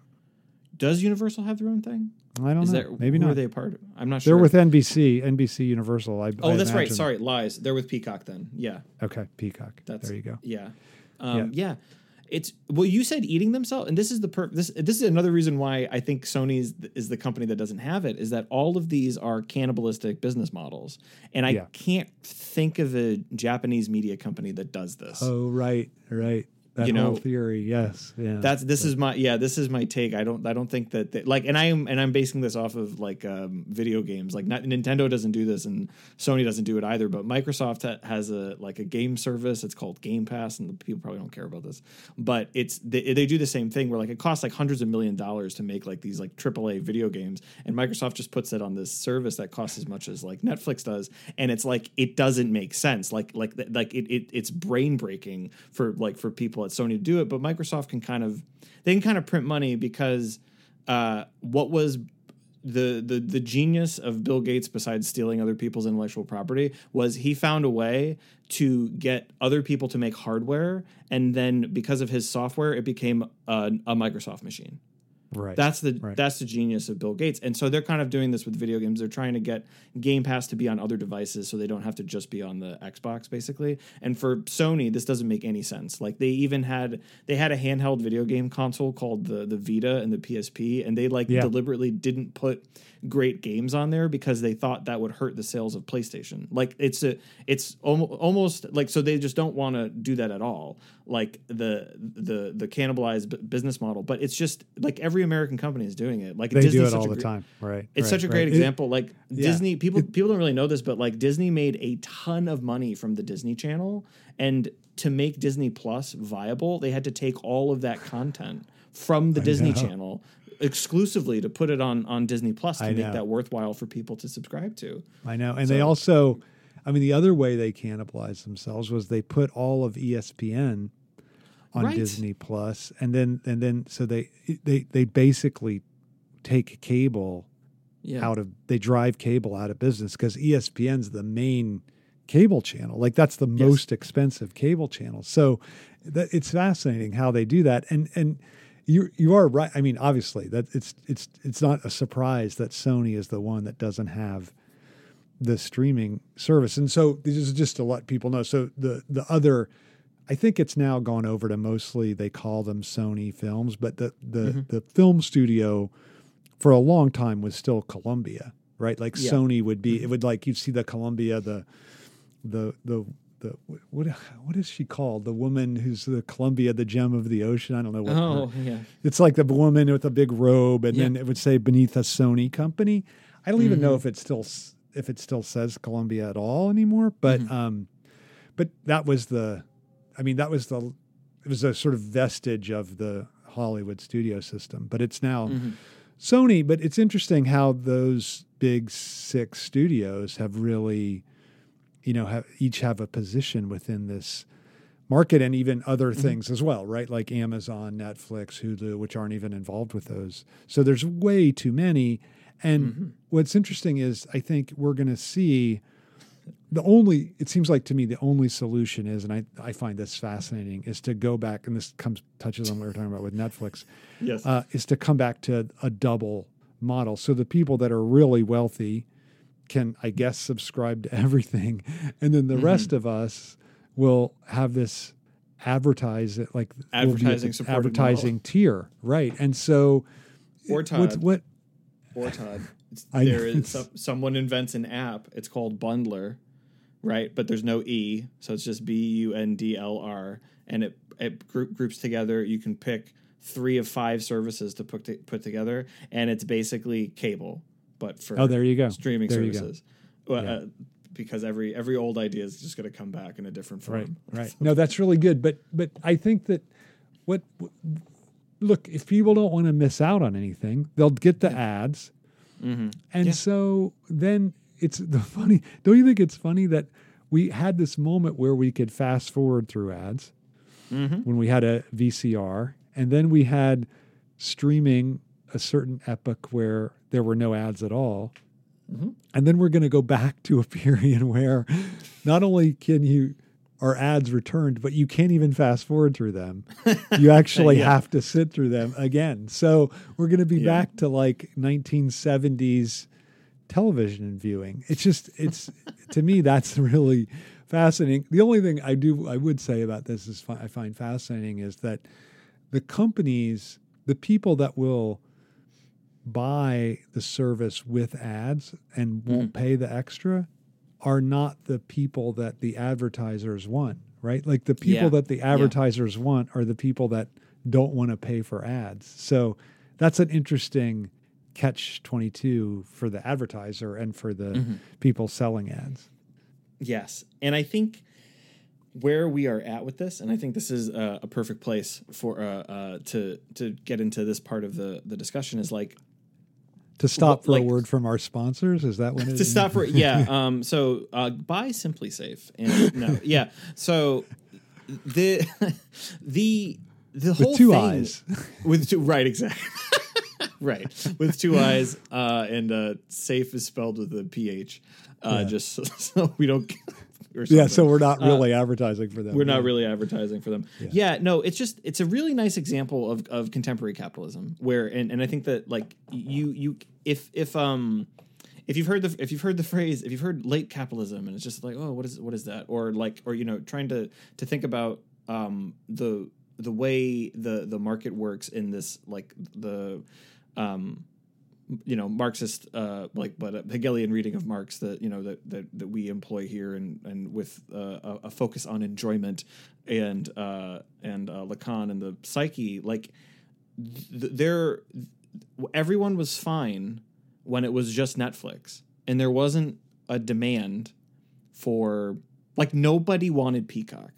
Does Universal have their own thing? I don't Is know. Maybe not. Are they a part of? I'm not sure. They're with NBC, NBC Universal. I, oh, I that's right. Sorry, lies. They're with Peacock then. Yeah. Okay, Peacock. That's there you go. Yeah. Um, yeah. It's well, you said eating themselves, and this is the per- this this is another reason why I think Sony's is the company that doesn't have it. Is that all of these are cannibalistic business models, and I Yeah. can't think of a Japanese media company that does this. Oh, right, right. That You know, theory. Yes. Yeah. That's this is my yeah this is my take. I don't I don't think that they, like and I am and I'm basing this off of like um, video games. Like not, Nintendo doesn't do this and Sony doesn't do it either. But Microsoft ha- has a like a game service. It's called Game Pass, and people probably don't care about this. But it's they, they do the same thing where like it costs like hundreds of million dollars to make like these like AAA video games, and Microsoft just puts it on this service that costs as much as like Netflix does, and it's like it doesn't make sense. Like like like it, it it's brain breaking for like for people at Sony to do it, but Microsoft can kind of they can kind of print money because uh, what was the the the genius of Bill Gates, besides stealing other people's intellectual property, was he found a way to get other people to make hardware, and then because of his software, it became a, a Microsoft machine. Right. That's the Right. that's the genius of Bill Gates, and so they're kind of doing this with video games. They're trying to get Game Pass to be on other devices, so they don't have to just be on the Xbox, basically. And for Sony, this doesn't make any sense. Like they even had they had a handheld video game console called the the Vita and the PSP, and they like Yeah. deliberately didn't put great games on there because they thought that would hurt the sales of PlayStation. Like it's a it's almost like so they just don't want to do that at all. Like the the the cannibalized business model, but it's just like every American company is doing it. Like they Disney's do it all the gr- time. Right. It's right, such a right. great It- example. like yeah. Disney, people people don't really know this, but like Disney made a ton of money from the Disney Channel, and to make Disney Plus viable, they had to take all of that content from the Disney know. Channel exclusively to put it on on Disney Plus to I make know. that worthwhile for people to subscribe to. I know. And they also, I mean, the other way they cannibalized themselves was they put all of ESPN on Right. Disney Plus, and then and then so they they they basically take cable Yeah. out of they drive cable out of business because ESPN's the main cable channel. Like that's the most expensive cable channel. So that, it's fascinating how they do that. And and you you are right. I mean, obviously that it's it's it's not a surprise that Sony is the one that doesn't have the streaming service. And so this is just to let people know. So the the other I think it's now gone over to mostly they call them Sony films, but the the the film studio for a long time was still Columbia, right? Like Yeah. Sony would be it would like you'd see the Columbia the the the the what what is she called? The woman who's the Columbia, the gem of the ocean. I don't know what. her- Oh yeah. it's like the woman with a big robe, and Yeah. then it would say beneath a Sony company. I don't even know Mm-hmm. if it still if it still says Columbia at all anymore. But Mm-hmm. um, but that was the, I mean, that was the, it was a sort of vestige of the Hollywood studio system. But it's now Mm-hmm. Sony. But it's interesting how those big six studios have really, you know, have each have a position within this market and even other Mm-hmm. things as well, right? Like Amazon, Netflix, Hulu, which aren't even involved with those. So there's way too many. And Mm-hmm. what's interesting is I think we're going to see the only, it seems like to me, the only solution is, and I, I find this fascinating, is to go back, and this comes touches on what we're talking about with Netflix, Yes. uh, is to come back to a double model. So the people that are really wealthy can, I guess, subscribe to everything, and then the Mm-hmm. rest of us will have this advertise it like we'll be at the Advertising advertising tier, right? And so, Or Todd. what or Todd. I there is some, someone invents an app. It's called Bundlr, right? But there's no e, so it's just B U N D L R, and it it group, groups together. You can pick three of five services to put to, put together, and it's basically cable, but for Oh, there you go. streaming There you go. services. Well, Yeah. uh, because every every old idea is just going to come back in a different form. Right, right. No, that's really good. But but I think that what look if people don't want to miss out on anything, they'll get the ads, Mm-hmm. and Yeah. so then it's the funny. Don't you think it's funny that we had this moment where we could fast forward through ads mm-hmm. when we had a VCR, and then we had streaming a certain epoch where there were no ads at all. Mm-hmm. And then we're going to go back to a period where not only can you are ads returned, but you can't even fast forward through them. You actually Yeah. have to sit through them again. So we're going to be Yeah. back to like 1970s television viewing. It's just it's to me that's really fascinating. The only thing I do I would say about this is I find fascinating is that the companies, the people that will buy the service with ads and won't Mm-hmm. pay the extra are not the people that the advertisers want, right? Like the people Yeah. that the advertisers want are the people that don't want to pay for ads. So that's an interesting catch 22 for the advertiser and for the Mm-hmm. people selling ads. Yes, and I think where we are at with this, and I think this is uh, a perfect place for uh, uh, to to get into this part of the the discussion is like To stop for like- a word from our sponsors, is that what it to stop for yeah. Um, so uh, buy SimpliSafe and no, yeah. So the the the whole two thing, eyes. with two right exactly. right with two eyes uh, and uh, safe is spelled with a ph uh, just so, so we don't or Yeah, so we're not really advertising for them. Uh, we're not really advertising for them. Yeah. no, it's just it's a really nice example of, of contemporary capitalism where and, and I think that like you you if if um if you've heard the if you've heard the phrase if you've heard late capitalism and it's just like oh what is what is that or like or you know trying to to think about um the the way the the market works in this like the um you know Marxist uh, like but a Hegelian reading of Marx that you know that that, that we employ here and and with uh, a, a focus on enjoyment and uh, and uh, Lacan and the psyche like th- there everyone was fine when it was just Netflix and there wasn't a demand for like nobody wanted Peacock.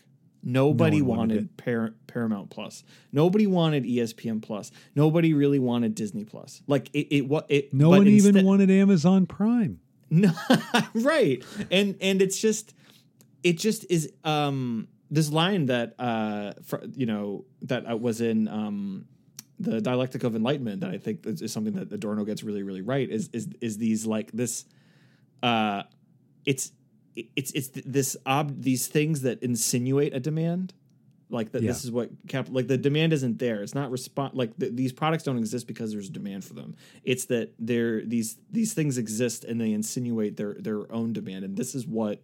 Nobody No wanted wanted Par- Paramount Plus. Nobody wanted ESPN Plus. Nobody really wanted Disney Plus. Like it, it what it. No but one even wanted Amazon Prime. no, right. And and it's just it just is um this line that uh fr- you know that uh, was in um the dialectic of enlightenment that I think is, is something that Adorno gets really really right is is is these like this uh it's it's it's this ob these things that insinuate a demand like that this is what cap like the demand isn't there. It's not respond like th- these products don't exist because there's demand for them. It's that there these these things exist and they insinuate their their own demand. And this is what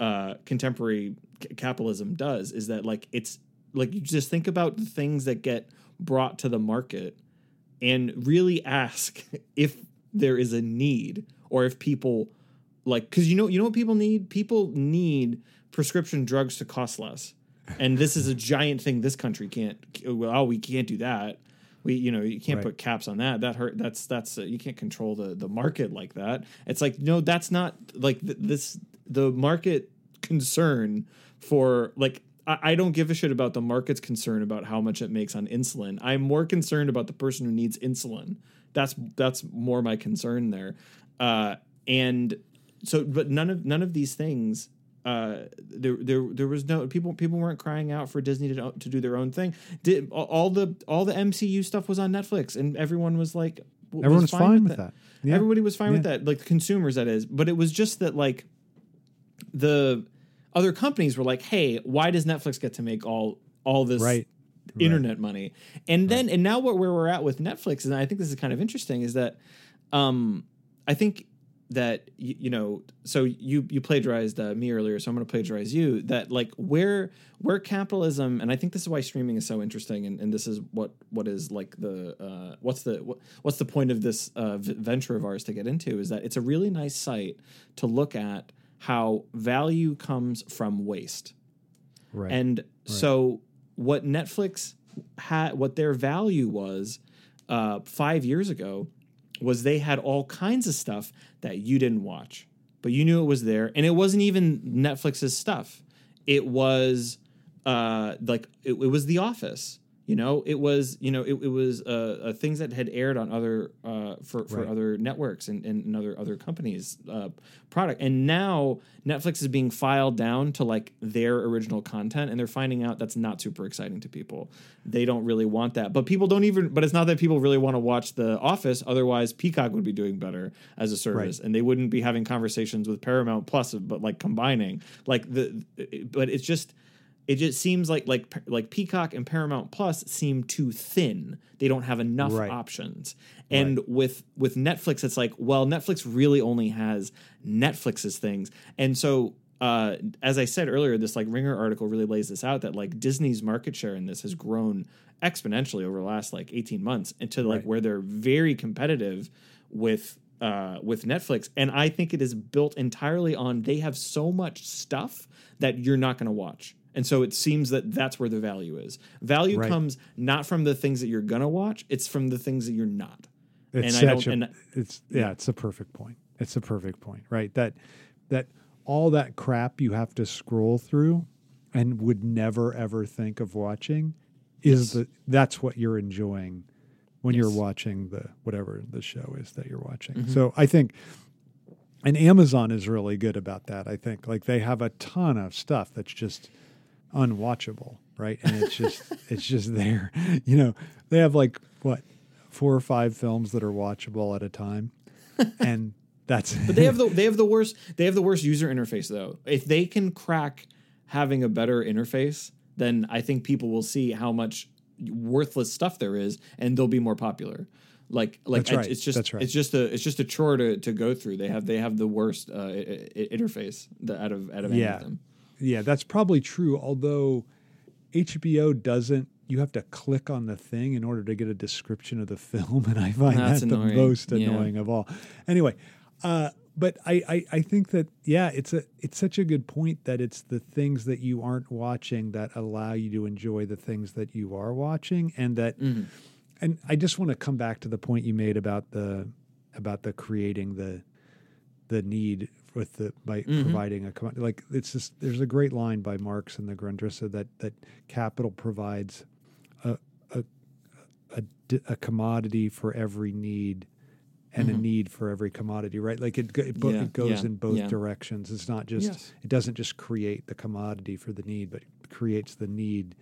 uh contemporary c- capitalism does is that like it's like you just think about the things that get brought to the market and really ask if there is a need or if people like because you know you know what people need? People need prescription drugs to cost less. And this is a giant thing this country can't well oh we can't do that. We you know you can't Right. put caps on that. That hurt that's that's uh, you can't control the the market like that. It's like no that's not like th- this the market concern for like I, I don't give a shit about the market's concern about how much it makes on insulin. I'm more concerned about the person who needs insulin. That's that's more my concern there. Uh and so but none of none of these things uh there there there was no people people weren't crying out for Disney to to do their own thing. Did all the all the MCU stuff was on Netflix and everyone was like Everyone was fine with that. Yeah. everybody was fine with that like the consumers that is. But it was just that like the other companies were like hey why does Netflix get to make all all this Right. internet money? And then and now what where we're at with netflix and i think this is kind of interesting is that um i think that you, you know so you you plagiarized uh, me earlier so i'm going to plagiarize you that like where where capitalism and i think this is why streaming is so interesting and, and this is what what is like the uh what's the what, what's the point of this uh v- venture of ours to get into is that it's a really nice site to look at how value comes from waste Right. and so what Netflix had, what their value was uh, five years ago, was they had all kinds of stuff that you didn't watch, but you knew it was there, and it wasn't even Netflix's stuff. It was uh, like it, it was The Office. You know, it was you know it, it was uh, uh, things that had aired on other uh, for for Right. other networks and, and, and other other companies uh, product, and now Netflix is being filed down to like their original content, and they're finding out that's not super exciting to people. They don't really want that, but people don't even. But it's not that people really want to watch The Office. Otherwise, Peacock would be doing better as a service, and they wouldn't be having conversations with Paramount Plus, but like combining like the. But it's just it just seems like like like Peacock and Paramount Plus seem too thin. They don't have enough Right. options. And with with Netflix, it's like, well, Netflix really only has Netflix's things. And so uh, as I said earlier, this like Ringer article really lays this out that like Disney's market share in this has grown exponentially over the last like 18 months into like Right. where they're very competitive with uh, with Netflix. And I think it is built entirely on they have so much stuff that you're not going to watch. And so it seems that that's where the value is. Value Right. comes not from the things that you're going to watch, it's from the things that you're not. It's and I such don't- a, and- it's yeah, it's a perfect point. It's a perfect point, right? That that all that crap you have to scroll through and would never ever think of watching is the that's what you're enjoying when you're Mm-hmm. watching the whatever the show is that you're watching. So I think and Amazon is really good about that. I think like they have a ton of stuff that's just unwatchable, right? And it's just it's just there. You know, they have like what four or five films that are watchable at a time, and that's. But they have the they have the worst they have the worst user interface though. If they can crack having a better interface, then I think people will see how much worthless stuff there is, and they'll be more popular. Like like right. it's just That's right. it's just a it's just a chore to, to go through. They have they have the worst uh, i- i- interface the, out of out of any Yeah. of them. Yeah, that's probably true. Although HBO doesn't, you have to click on the thing in order to get a description of the film, and I find That's that annoying. the most Yeah. annoying of all. Anyway, uh, but I, I I think that yeah, it's a it's such a good point that it's the things that you aren't watching that allow you to enjoy the things that you are watching, and that Mm-hmm. and I just want to come back to the point you made about the about the creating the the need with the by Mm-hmm. providing a commodity. Like it's just there's a great line by Marx in the Grundrisse that that capital provides a a a commodity for every need and a need for every commodity, right? Like it, it, Mm-hmm. Yeah, it goes yeah, in both yeah. directions. It's not just Yes. it doesn't just create the commodity for the need, but it creates the need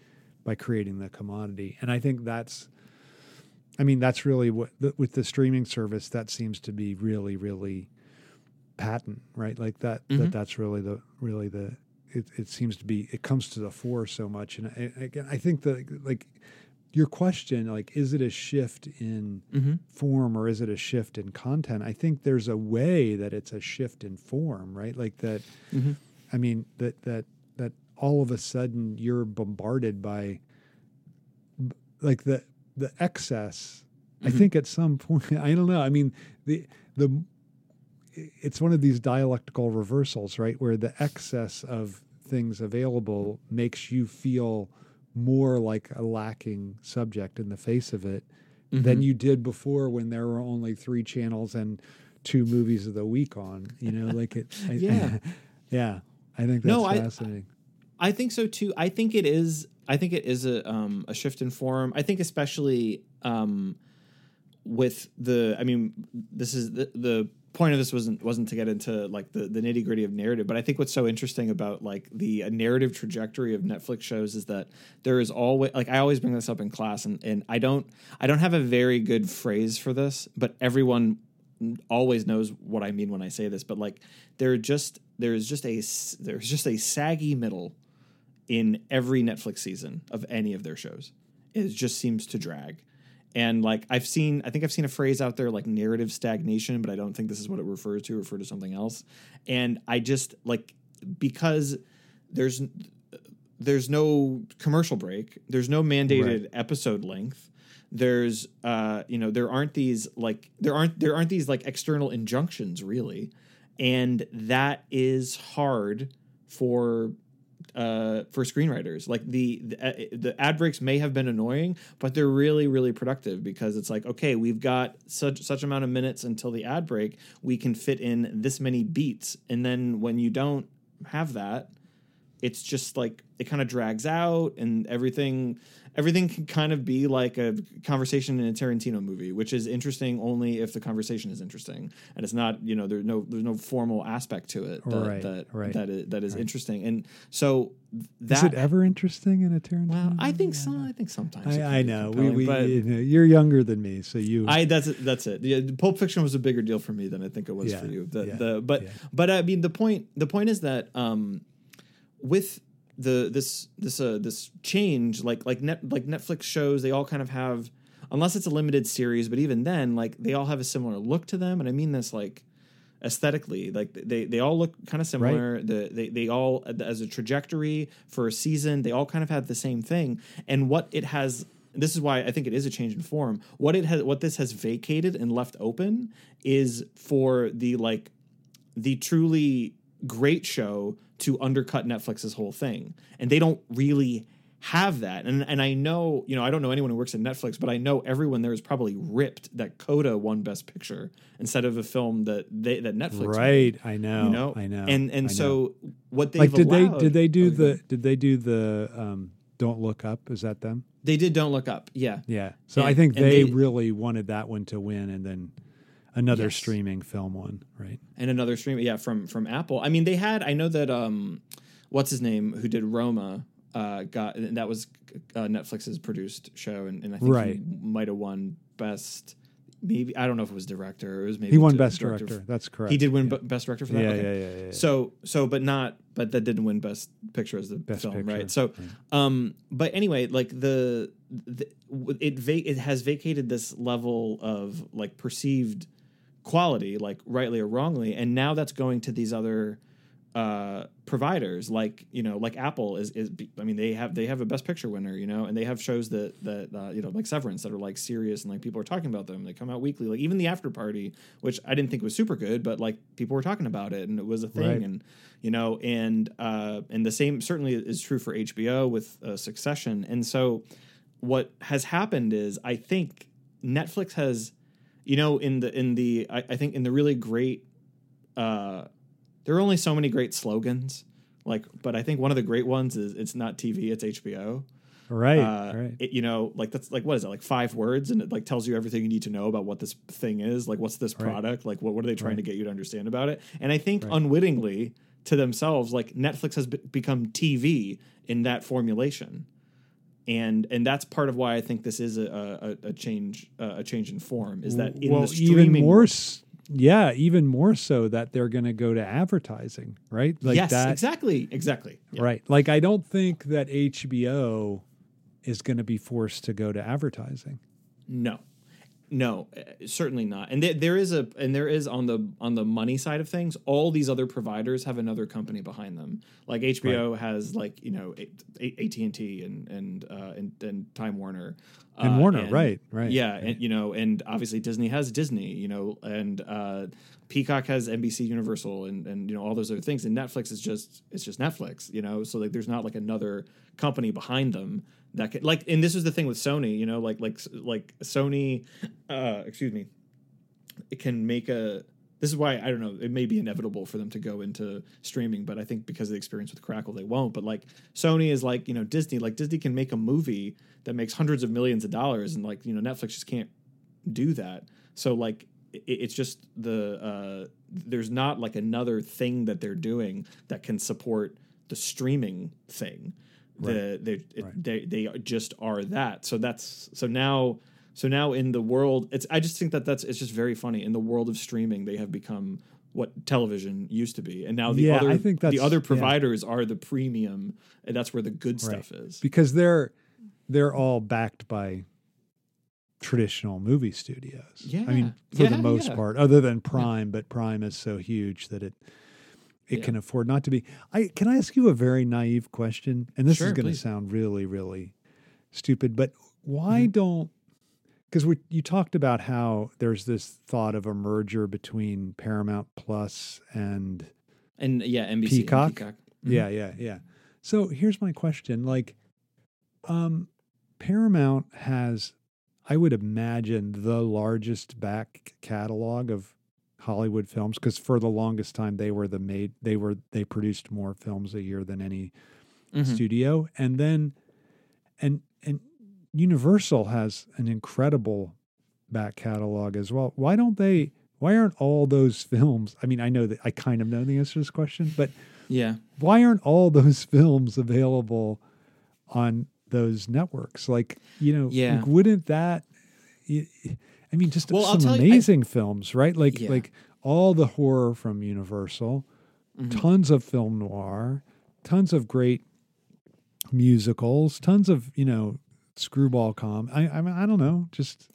by creating the commodity. And I think that's I mean, that's really what the, with the streaming service that seems to be really, really patent, right? Like that. Mm-hmm. That that's really the really the. It, it seems to be it comes to the fore so much, and I, again, I think that like your question, like, is it a shift in Mm-hmm. form or is it a shift in content? I think there's a way that it's a shift in form, right? Like that. Mm-hmm. I mean that that that all of a sudden you're bombarded by like the the excess i Mm-hmm. think at some point i don't know i mean the the it's one of these dialectical reversals right where the excess of things available makes you feel more like a lacking subject in the face of it Mm-hmm. than you did before when there were only three channels and two movies of the week on you know like it I, Yeah. yeah i think that's No, I- fascinating I think so too. I think it is. I think it is a um, a shift in form. I think especially um, with the. I mean, this is the, the point of this wasn't wasn't to get into like the the nitty gritty of narrative, but I think what's so interesting about like the uh, narrative trajectory of Netflix shows is that there is always like I always bring this up in class, and and I don't I don't have a very good phrase for this, but everyone always knows what I mean when I say this, but like there just there's just a there's just a saggy middle in every Netflix season of any of their shows. It just seems to drag. And like I've seen I think I've seen a phrase out there like narrative stagnation, but I don't think this is what it refers to, refer to something else. And I just like because there's there's no commercial break, there's no mandated episode length there's uh you know there aren't these like there aren't there aren't these like external injunctions really and that is hard for uh for screenwriters. Like the the, uh, the ad breaks may have been annoying but they're really really productive because it's like okay we've got such such amount of minutes until the ad break. We can fit in this many beats. And then when you don't have that it's just like it kind of drags out and everything everything can kind of be like a conversation in a Tarantino movie, which is interesting only if the conversation is interesting and it's not you know there's no there's no formal aspect to it that Right, that right, that is, that is interesting and so that Is it ever interesting in a Tarantino? well, I movie? think so. I think sometimes I, I know. We, we, you know, you're younger than me, so you. I that's it, that's it. Yeah, Pulp Fiction was a bigger deal for me than I think it was Yeah, for you. The yeah, the but yeah. but I mean the point the point is that um with the this this uh this change like like net like Netflix shows they all kind of have unless it's a limited series but even then like they all have a similar look to them and I mean this like aesthetically like they they all look kind of similar. The, they they all as a trajectory for a season they all kind of have the same thing and what it has this is why I think it is a change in form. What it has what this has vacated and left open is for the like the truly great show to undercut Netflix's whole thing. And they don't really have that. And and I know, you know, I don't know anyone who works at Netflix, but I know everyone there is probably ripped that Coda won Best Picture instead of a film that they that Netflix made, right. I know. you know, I know. And and I know. so what they like, did they did they do oh, the did they do the um, Don't Look Up? Is that them? they did Don't Look Up, yeah, Yeah. So I think they, they- really wanted that one to win, and then another Yes. streaming film one, right? and another stream, yeah, from from Apple. I mean, they had I know that um, what's his name who did Roma. uh, got and that was uh, Netflix's produced show, and, and I think Right. he might have won best. Maybe I don't know if it was director. It was maybe He won Best Director. That's correct. He did win Yeah. b- best director for that. Yeah, Okay. yeah, yeah, yeah, yeah. So so, but not, but that didn't win best picture as the Best film, Picture, right? So, um, but anyway, like the, the it va- it has vacated this level of like perceived quality, like rightly or wrongly, and now that's going to these other uh providers like you know like apple is is i mean they have they have a best picture winner you know and they have shows that that uh, you know like severance that are like serious and like people are talking about them they come out weekly like even the after party which i didn't think was super good but like people were talking about it and it was a thing Right. and you know and uh and the same certainly is true for hbo with uh, succession and so what has happened is i think netflix has you know in the in the i, I think in the really great uh there are only so many great slogans like but i think one of the great ones is it's not tv it's hbo right, uh, right. it- you know like that's like what is it like five words and it like tells you everything you need to know about what this thing is like what's this Right. product like what, what are they trying Right. to get you to understand about it and i think Right. unwittingly to themselves like netflix has be- become tv in that formulation and and that's part of why i think this is a a, a change uh, a change in form is that in well, the streaming even more, world- yeah, even more so that they're going to go to advertising, right? Like yes that, exactly exactly Yeah. right? Like I don't think that HBO is going to be forced to go to advertising. No, no, uh, certainly not. And there, there is a and there is on the on the money side of things. All these other providers have another company behind them. Like HBO has like you know AT and T and and uh, and and Time Warner And Uh, Warner, right, right, yeah, right. and you know, and obviously Disney has Disney, you know, and uh, Peacock has NBC Universal, and and you know all those other things. And Netflix is just it's just Netflix, you know. So like, there's not like another company behind them that can like. And this is the thing with Sony, you know, like like like Sony, uh, excuse me, it can make a. This is why I don't know. It may be inevitable for them to go into streaming, but I think because of the experience with Crackle, they won't. But like Sony is like you know Disney. Like Disney can make a movie that makes hundreds of millions of dollars, and like you know Netflix just can't do that. So like it, it's just the uh, there's not like another thing that they're doing that can support the streaming thing. The they it, Right. they they just are that. So that's so now so now in the world it's I just think that that's it's just very funny in the world of streaming they have become what television used to be and now the Yeah, other I think the other yeah. providers are the premium and that's where the good Right. stuff is. because they're they're all backed by traditional movie studios. Yeah. I mean, Yeah. for the most yeah. part, other than Prime, but Prime is so huge that it it Yeah. can afford not to be. I can I ask you a very naive question, and this Sure, is going to sound really really stupid, but why Mm-hmm. don't because we you talked about how there's this thought of a merger between Paramount Plus and And yeah, NBC Peacock? Peacock. Mhm. yeah, yeah, yeah. So here's my question: like, um, Paramount has, I would imagine, the largest back catalog of Hollywood films because for the longest time they were the made they were they produced more films a year than any Mhm. studio, and then and and Universal has an incredible back catalog as well. Why don't they? Why aren't all those films? I mean, I know that I kind of know the answer to this question, but Yeah. why aren't all those films available on those networks? Like, you know, Yeah. like, wouldn't that? I mean, just Well, some tell you, I- amazing films, right? Like, Yeah. like all the horror from Universal, Mhm. tons of film noir, tons of great musicals, tons of you know screwball com. I, I mean, I don't know, just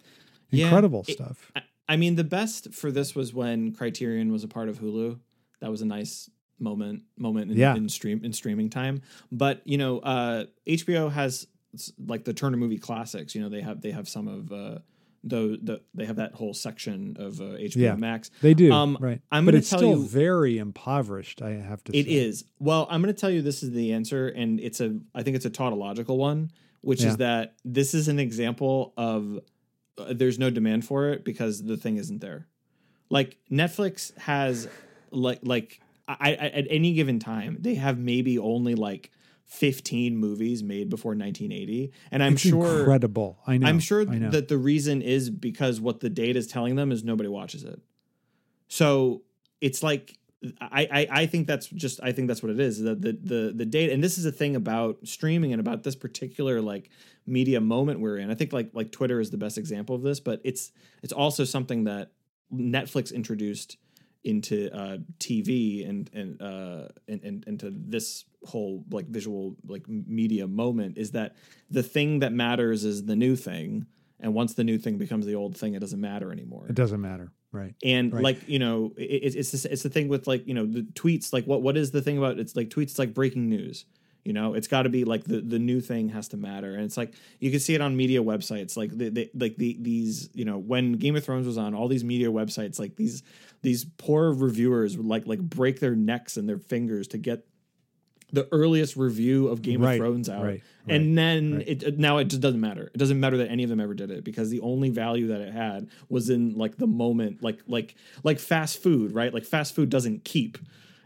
Yeah, incredible it- stuff. I, I mean, the best for this was when Criterion was a part of Hulu. That was a nice moment moment in, Yeah. in stream in streaming time. But you know, uh, HBO has like the Turner Movie Classics. You know, they have they have some of uh, the, the they have that whole section of uh, HBO Yeah. Max. They do, Um, right? I'm but gonna it's tell still you- very impoverished. I have to. It say. is. Well, I'm going to tell you this is the answer, and it's a. I think it's a tautological one, which Yeah. is that this is an example of uh, there's no demand for it because the thing isn't there. Like Netflix has, like like I, I at any given time they have maybe only like 15 movies made before 1980, and I'm It's sure incredible. I know. I'm sure I know. that the reason is because what the data is telling them is nobody watches it. So it's like I, I I think that's just I think that's what it is the the the the data and this is a thing about streaming and about this particular like media moment we're in. I think like like Twitter is the best example of this, but it's it's also something that Netflix introduced into uh, TV and and, uh, and and into this whole like visual like media moment is that the thing that matters is the new thing, and once the new thing becomes the old thing, it doesn't matter anymore. It doesn't matter, right? And Right. like you know, it, it's this, it's the thing with like you know the tweets. Like what what is the thing about it's like tweets? It's like breaking news. You know, it's got to be like the the new thing has to matter, and it's like you can see it on media websites. Like the, the like the these you know when Game of Thrones was on, all these media websites like these these poor reviewers would like like break their necks and their fingers to get the earliest review of Game Right, of Thrones out, right, and then right. it now it just doesn't matter. It doesn't matter that any of them ever did it because the only value that it had was in like the moment, like like like fast food, right? Like fast food doesn't keep,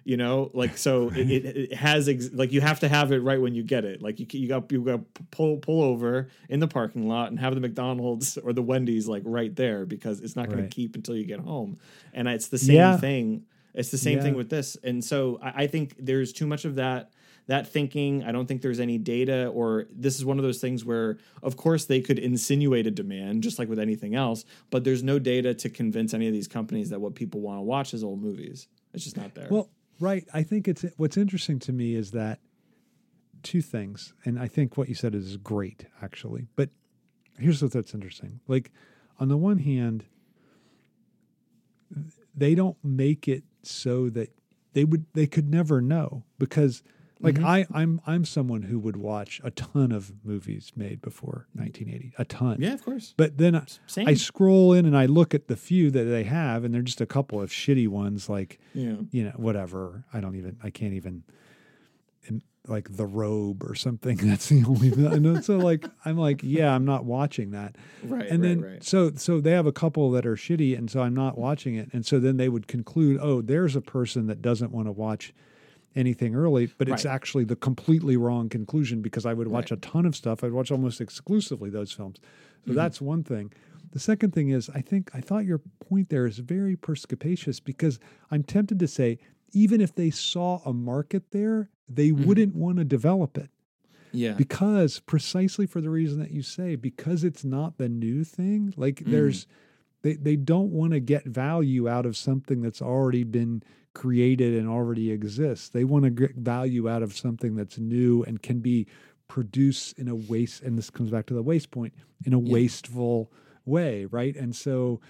you know, like so it, it, it has ex- like you have to have it right when you get it. Like you you got you got pull pull over in the parking lot and have the McDonald's or the Wendy's like right there because it's not going Right. to keep until you get home, and it's the same Yeah. thing. It's the same thing with this, and so I, I think there's too much of that that thinking. I don't think there's any data, or this is one of those things where, of course, they could insinuate a demand, just like with anything else, but there's no data to convince any of these companies that what people want to watch is old movies. It's just not there. Well, right. I think it's what's interesting to me is that two things, and I think what you said is great, actually. But here's what that's interesting. Like, on the one hand, they don't make it so that they would they could never know because like mm-hmm. I I'm I'm someone who would watch a ton of movies made before 1980 a ton yeah, of course. but then I. I scroll in and I look at the few that they have and they're just a couple of shitty ones like yeah. you know, whatever. I don't even, I can't even, like the robe or something. That's the only, and so like, I'm like, yeah, I'm not watching that. Right. And right, then, right. so, so they have a couple that are shitty. And so I'm not watching it. And so then they would conclude, oh, there's a person that doesn't want to watch anything early, but it's Right. actually the completely wrong conclusion because I would watch a ton of stuff. I'd watch almost exclusively those films. So Mm-hmm. that's one thing. The second thing is, I think I thought your point there is very perspicacious because I'm tempted to say, even if they saw a market there, they Mm-hmm. wouldn't want to develop it yeah. because precisely for the reason that you say, because it's not the new thing. Like Mm. there's, they they don't want to get value out of something that's already been created and already exists. They want to get value out of something that's new and can be produced in a waste. And this comes back to the waste point in a Yeah. wasteful way, right? And so,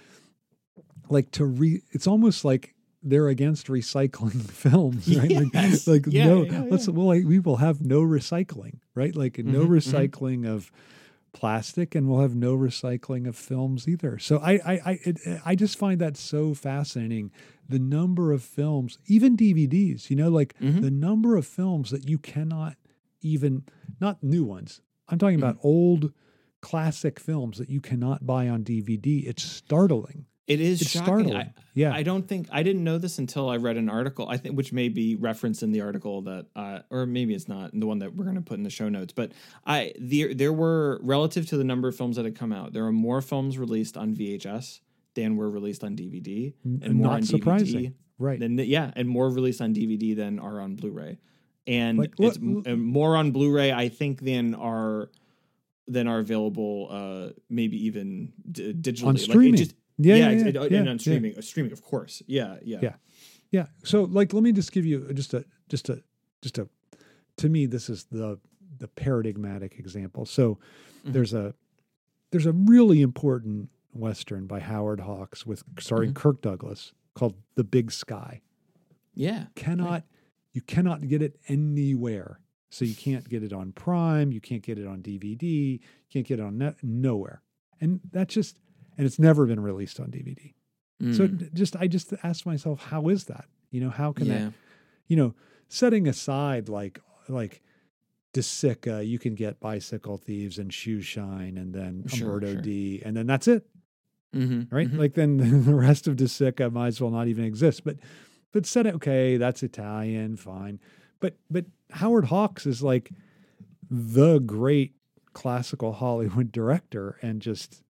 like to re, it's almost like they're against recycling films, right? Yes. Like, like Yeah, no, yeah, let's well, like, we will have no recycling, right? Like no Mhm, mhm. recycling of plastic, and we'll have no recycling of films either. So I, I, I, it, I just find that so fascinating. The number of films, even DVDs, you know, like Mhm. the number of films that you cannot even, not new ones. I'm talking about Mm-hmm. old classic films that you cannot buy on DVD. It's startling. It is It's shocking. startling. I, yeah. I don't think I didn't know this until I read an article. I think which may be referenced in the article that, uh, or maybe it's not the one that we're going to put in the show notes. But I there there were relative to the number of films that had come out, there are more films released on VHS than were released on DVD, and more Not on surprising. DVD. right. Than, yeah, and more released on DVD than are on Blu-ray, and Like, it's look- more on Blu-ray, I think, than are than are available, uh, maybe even d- digitally. On Like, streaming. just- yeah, yeah, yeah, yeah, it- yeah, and on streaming, uh, streaming, of course. Yeah, yeah, Yeah. Yeah. So like let me just give you just a just a just a to me this is the the paradigmatic example. So Mhm. there's a there's a really important western by Howard Hawks with starring Mhm. Kirk Douglas called The Big Sky. yeah. Cannot you cannot get it anywhere. So you can't get it on Prime, you can't get it on DVD, you can't get it on net, nowhere. And that's just and it's never been released on DVD. So Mm, d- just I just asked myself, how is that? You know, how can yeah, that? You know, setting aside like like De Sica, you can get Bicycle Thieves and Shoe Shine, and then Sure, Umberto sure. D, and then that's it, Mhm, right? mhm. Like then the rest of De Sica might as well not even exist. But but it okay, that's Italian, fine. But but Howard Hawks is like the great classical Hollywood director, and just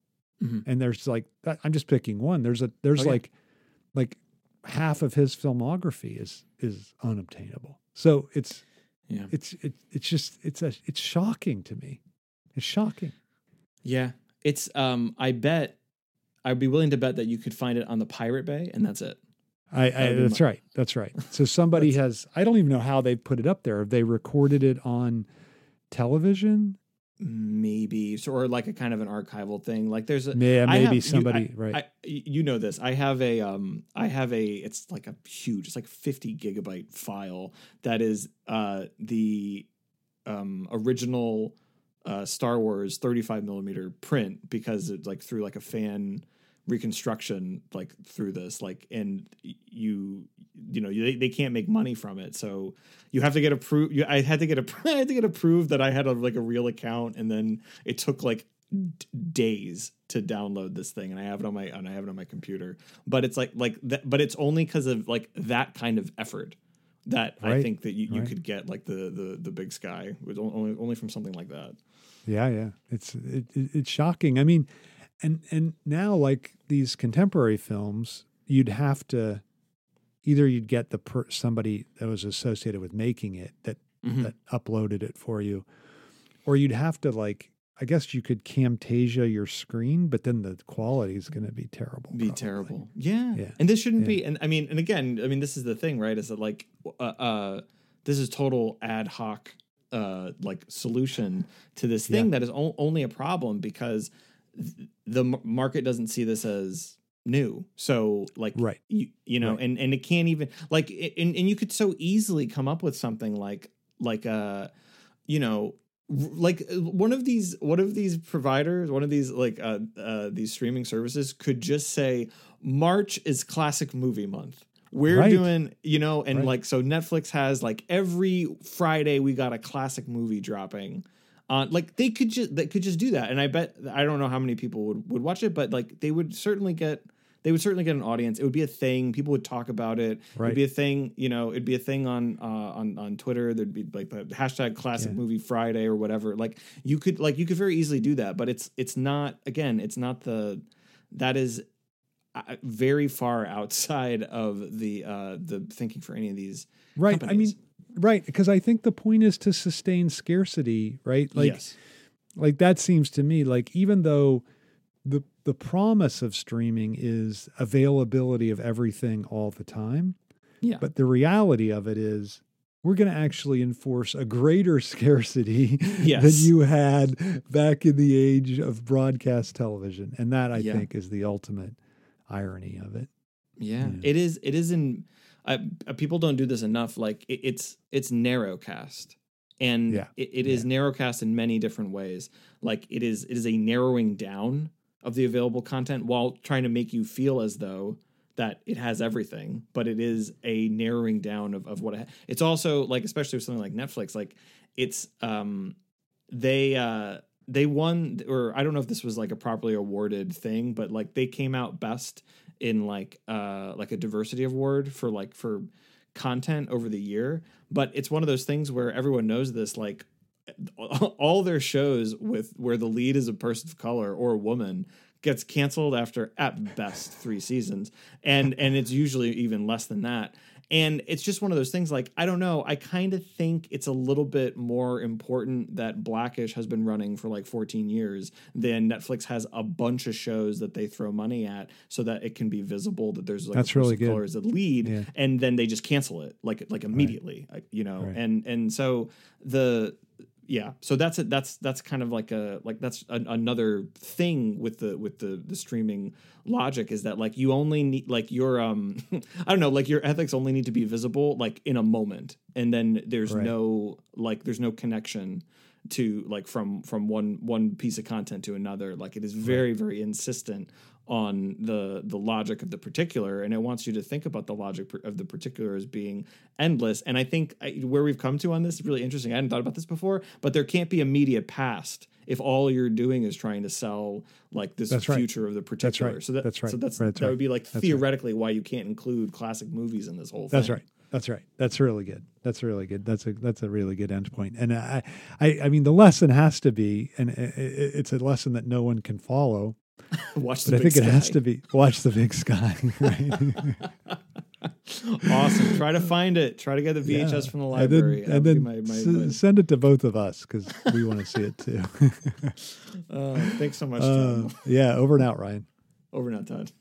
Mhm. and there's like I'm just picking one. There's a there's Oh, yeah. like like half of his filmography is is unobtainable. So it's Yeah. it's it, it's just it's a, it's shocking to me. It's shocking. Yeah. It's um I bet I'd be willing to bet that you could find it on the Pirate Bay and that's it. I, I that's right. That's right. So somebody has I don't even know how they put it up there. Have they recorded it on television? Maybe so, or like a kind of an archival thing. Like there's a Yeah, maybe have- you- somebody I- right. I, you know this. I have a um I have a it's like a huge it's like 50 gigabyte file that is uh the um original uh Star Wars 35 millimeter print because it's like through like a fan reconstruction like through this like and you you know they, they can't make money from it so you have to get approved i had to get a i had to get approved that i had a like a real account and then it took like d- days to download this thing and i have it on my and i have it on my computer but it's like like that but it's only because of like that kind of effort that i think that you, you right. could get like the the the big sky only only from something like that Yeah, yeah. It's it, it, it's shocking. I mean, and and now like these contemporary films, you'd have to either you'd get the per, somebody that was associated with making it that Mhm. that uploaded it for you, or you'd have to like I guess you could Camtasia your screen, but then the quality is going to be terrible. be probably. terrible. Yeah. Yeah. And this shouldn't Yeah. be and I mean and again, I mean this is the thing, right? Is that like uh, uh this is total ad hoc uh like solution to this thing Yeah. that is o- only a problem because th- the market doesn't see this as new. So like Right. you you know Right. and and it can't even like and and you could so easily come up with something like like uh you know like uh, one of these one of these providers one of these like uh, uh these streaming services could just say march is classic movie month we're Right. doing you know and Right. like so netflix has like every friday we got a classic movie dropping uh, like they could just they could just do that. And i bet i don't know how many people would would watch it but like they would certainly get they would certainly get an audience. It would be a thing. People would talk about it. Right. it'd be a thing you know it'd be a thing on uh on on twitter. There'd be like the hashtag classic Yeah. movie friday or whatever. Like you could like you could very easily do that but it's it's not again it's not the that is uh, very far outside of the uh the thinking for any of these Right. I mean, right. Because I think the point is to sustain scarcity, right? Like, yes like that seems to me like even though the the promise of streaming is availability of everything all the time, yeah but the reality of it is we're going to actually enforce a greater scarcity than you had back in the age of broadcast television, and that I Yeah. think is the ultimate irony of it. Yeah, Yeah. it is. It is in. Uh, uh, people don't do this enough. Like it, it's it's narrowcast, and Yeah. it, it is narrowcast in many different ways. Like it is it is a narrowing down of the available content while trying to make you feel as though that it has everything, but it is a narrowing down of, of what it ha- it's also like, especially with something like Netflix, like it's um they uh they won or I don't know if this was like a properly awarded thing, but like they came out best in like uh like a diversity award for like for content over the year. But it's one of those things where everyone knows this like all their shows with where the lead is a person of color or a woman gets canceled after at best three seasons and and it's usually even less than that and it's just one of those things like i don't know i kind of think it's a little bit more important that blackish has been running for like 14 years than netflix has a bunch of shows that they throw money at so that it can be visible that there's like That's a really good. color as a lead Yeah. and then they just cancel it like like immediately like, you know Right. and and so the yeah. So that's it that's that's kind of like a like that's an, another thing with the with the the streaming logic is that like you only need like your um i don't know like your ethics only need to be visible like in a moment. And then there's Right. no like there's no connection to like from from one one piece of content to another. Like it is very very insistent on the the logic of the particular and it wants you to think about the logic of the particular as being endless and i think I, where we've come to on this is really interesting i hadn't thought about this before but there can't be a media past if all you're doing is trying to sell like this That's right. future of the particular right. so that, That's right. so that's, Right, that's that right. would be like That's right. theoretically why you can't include classic movies in this whole thing That's right. That's right. That's really good. That's really good. That's a that's a really good end point. And I, I, I mean, the lesson has to be, and uh, i- it's a lesson that no one can follow. watch the But I think it has to be watch the big sky. Right? awesome. Try to find it. Try to get the VHS Yeah. from the And then- library. And then, my, my s- send it to both of us because we want to see it too. Uh, thanks so much, Uh, yeah, over and out, Ryan. Over and out, Todd.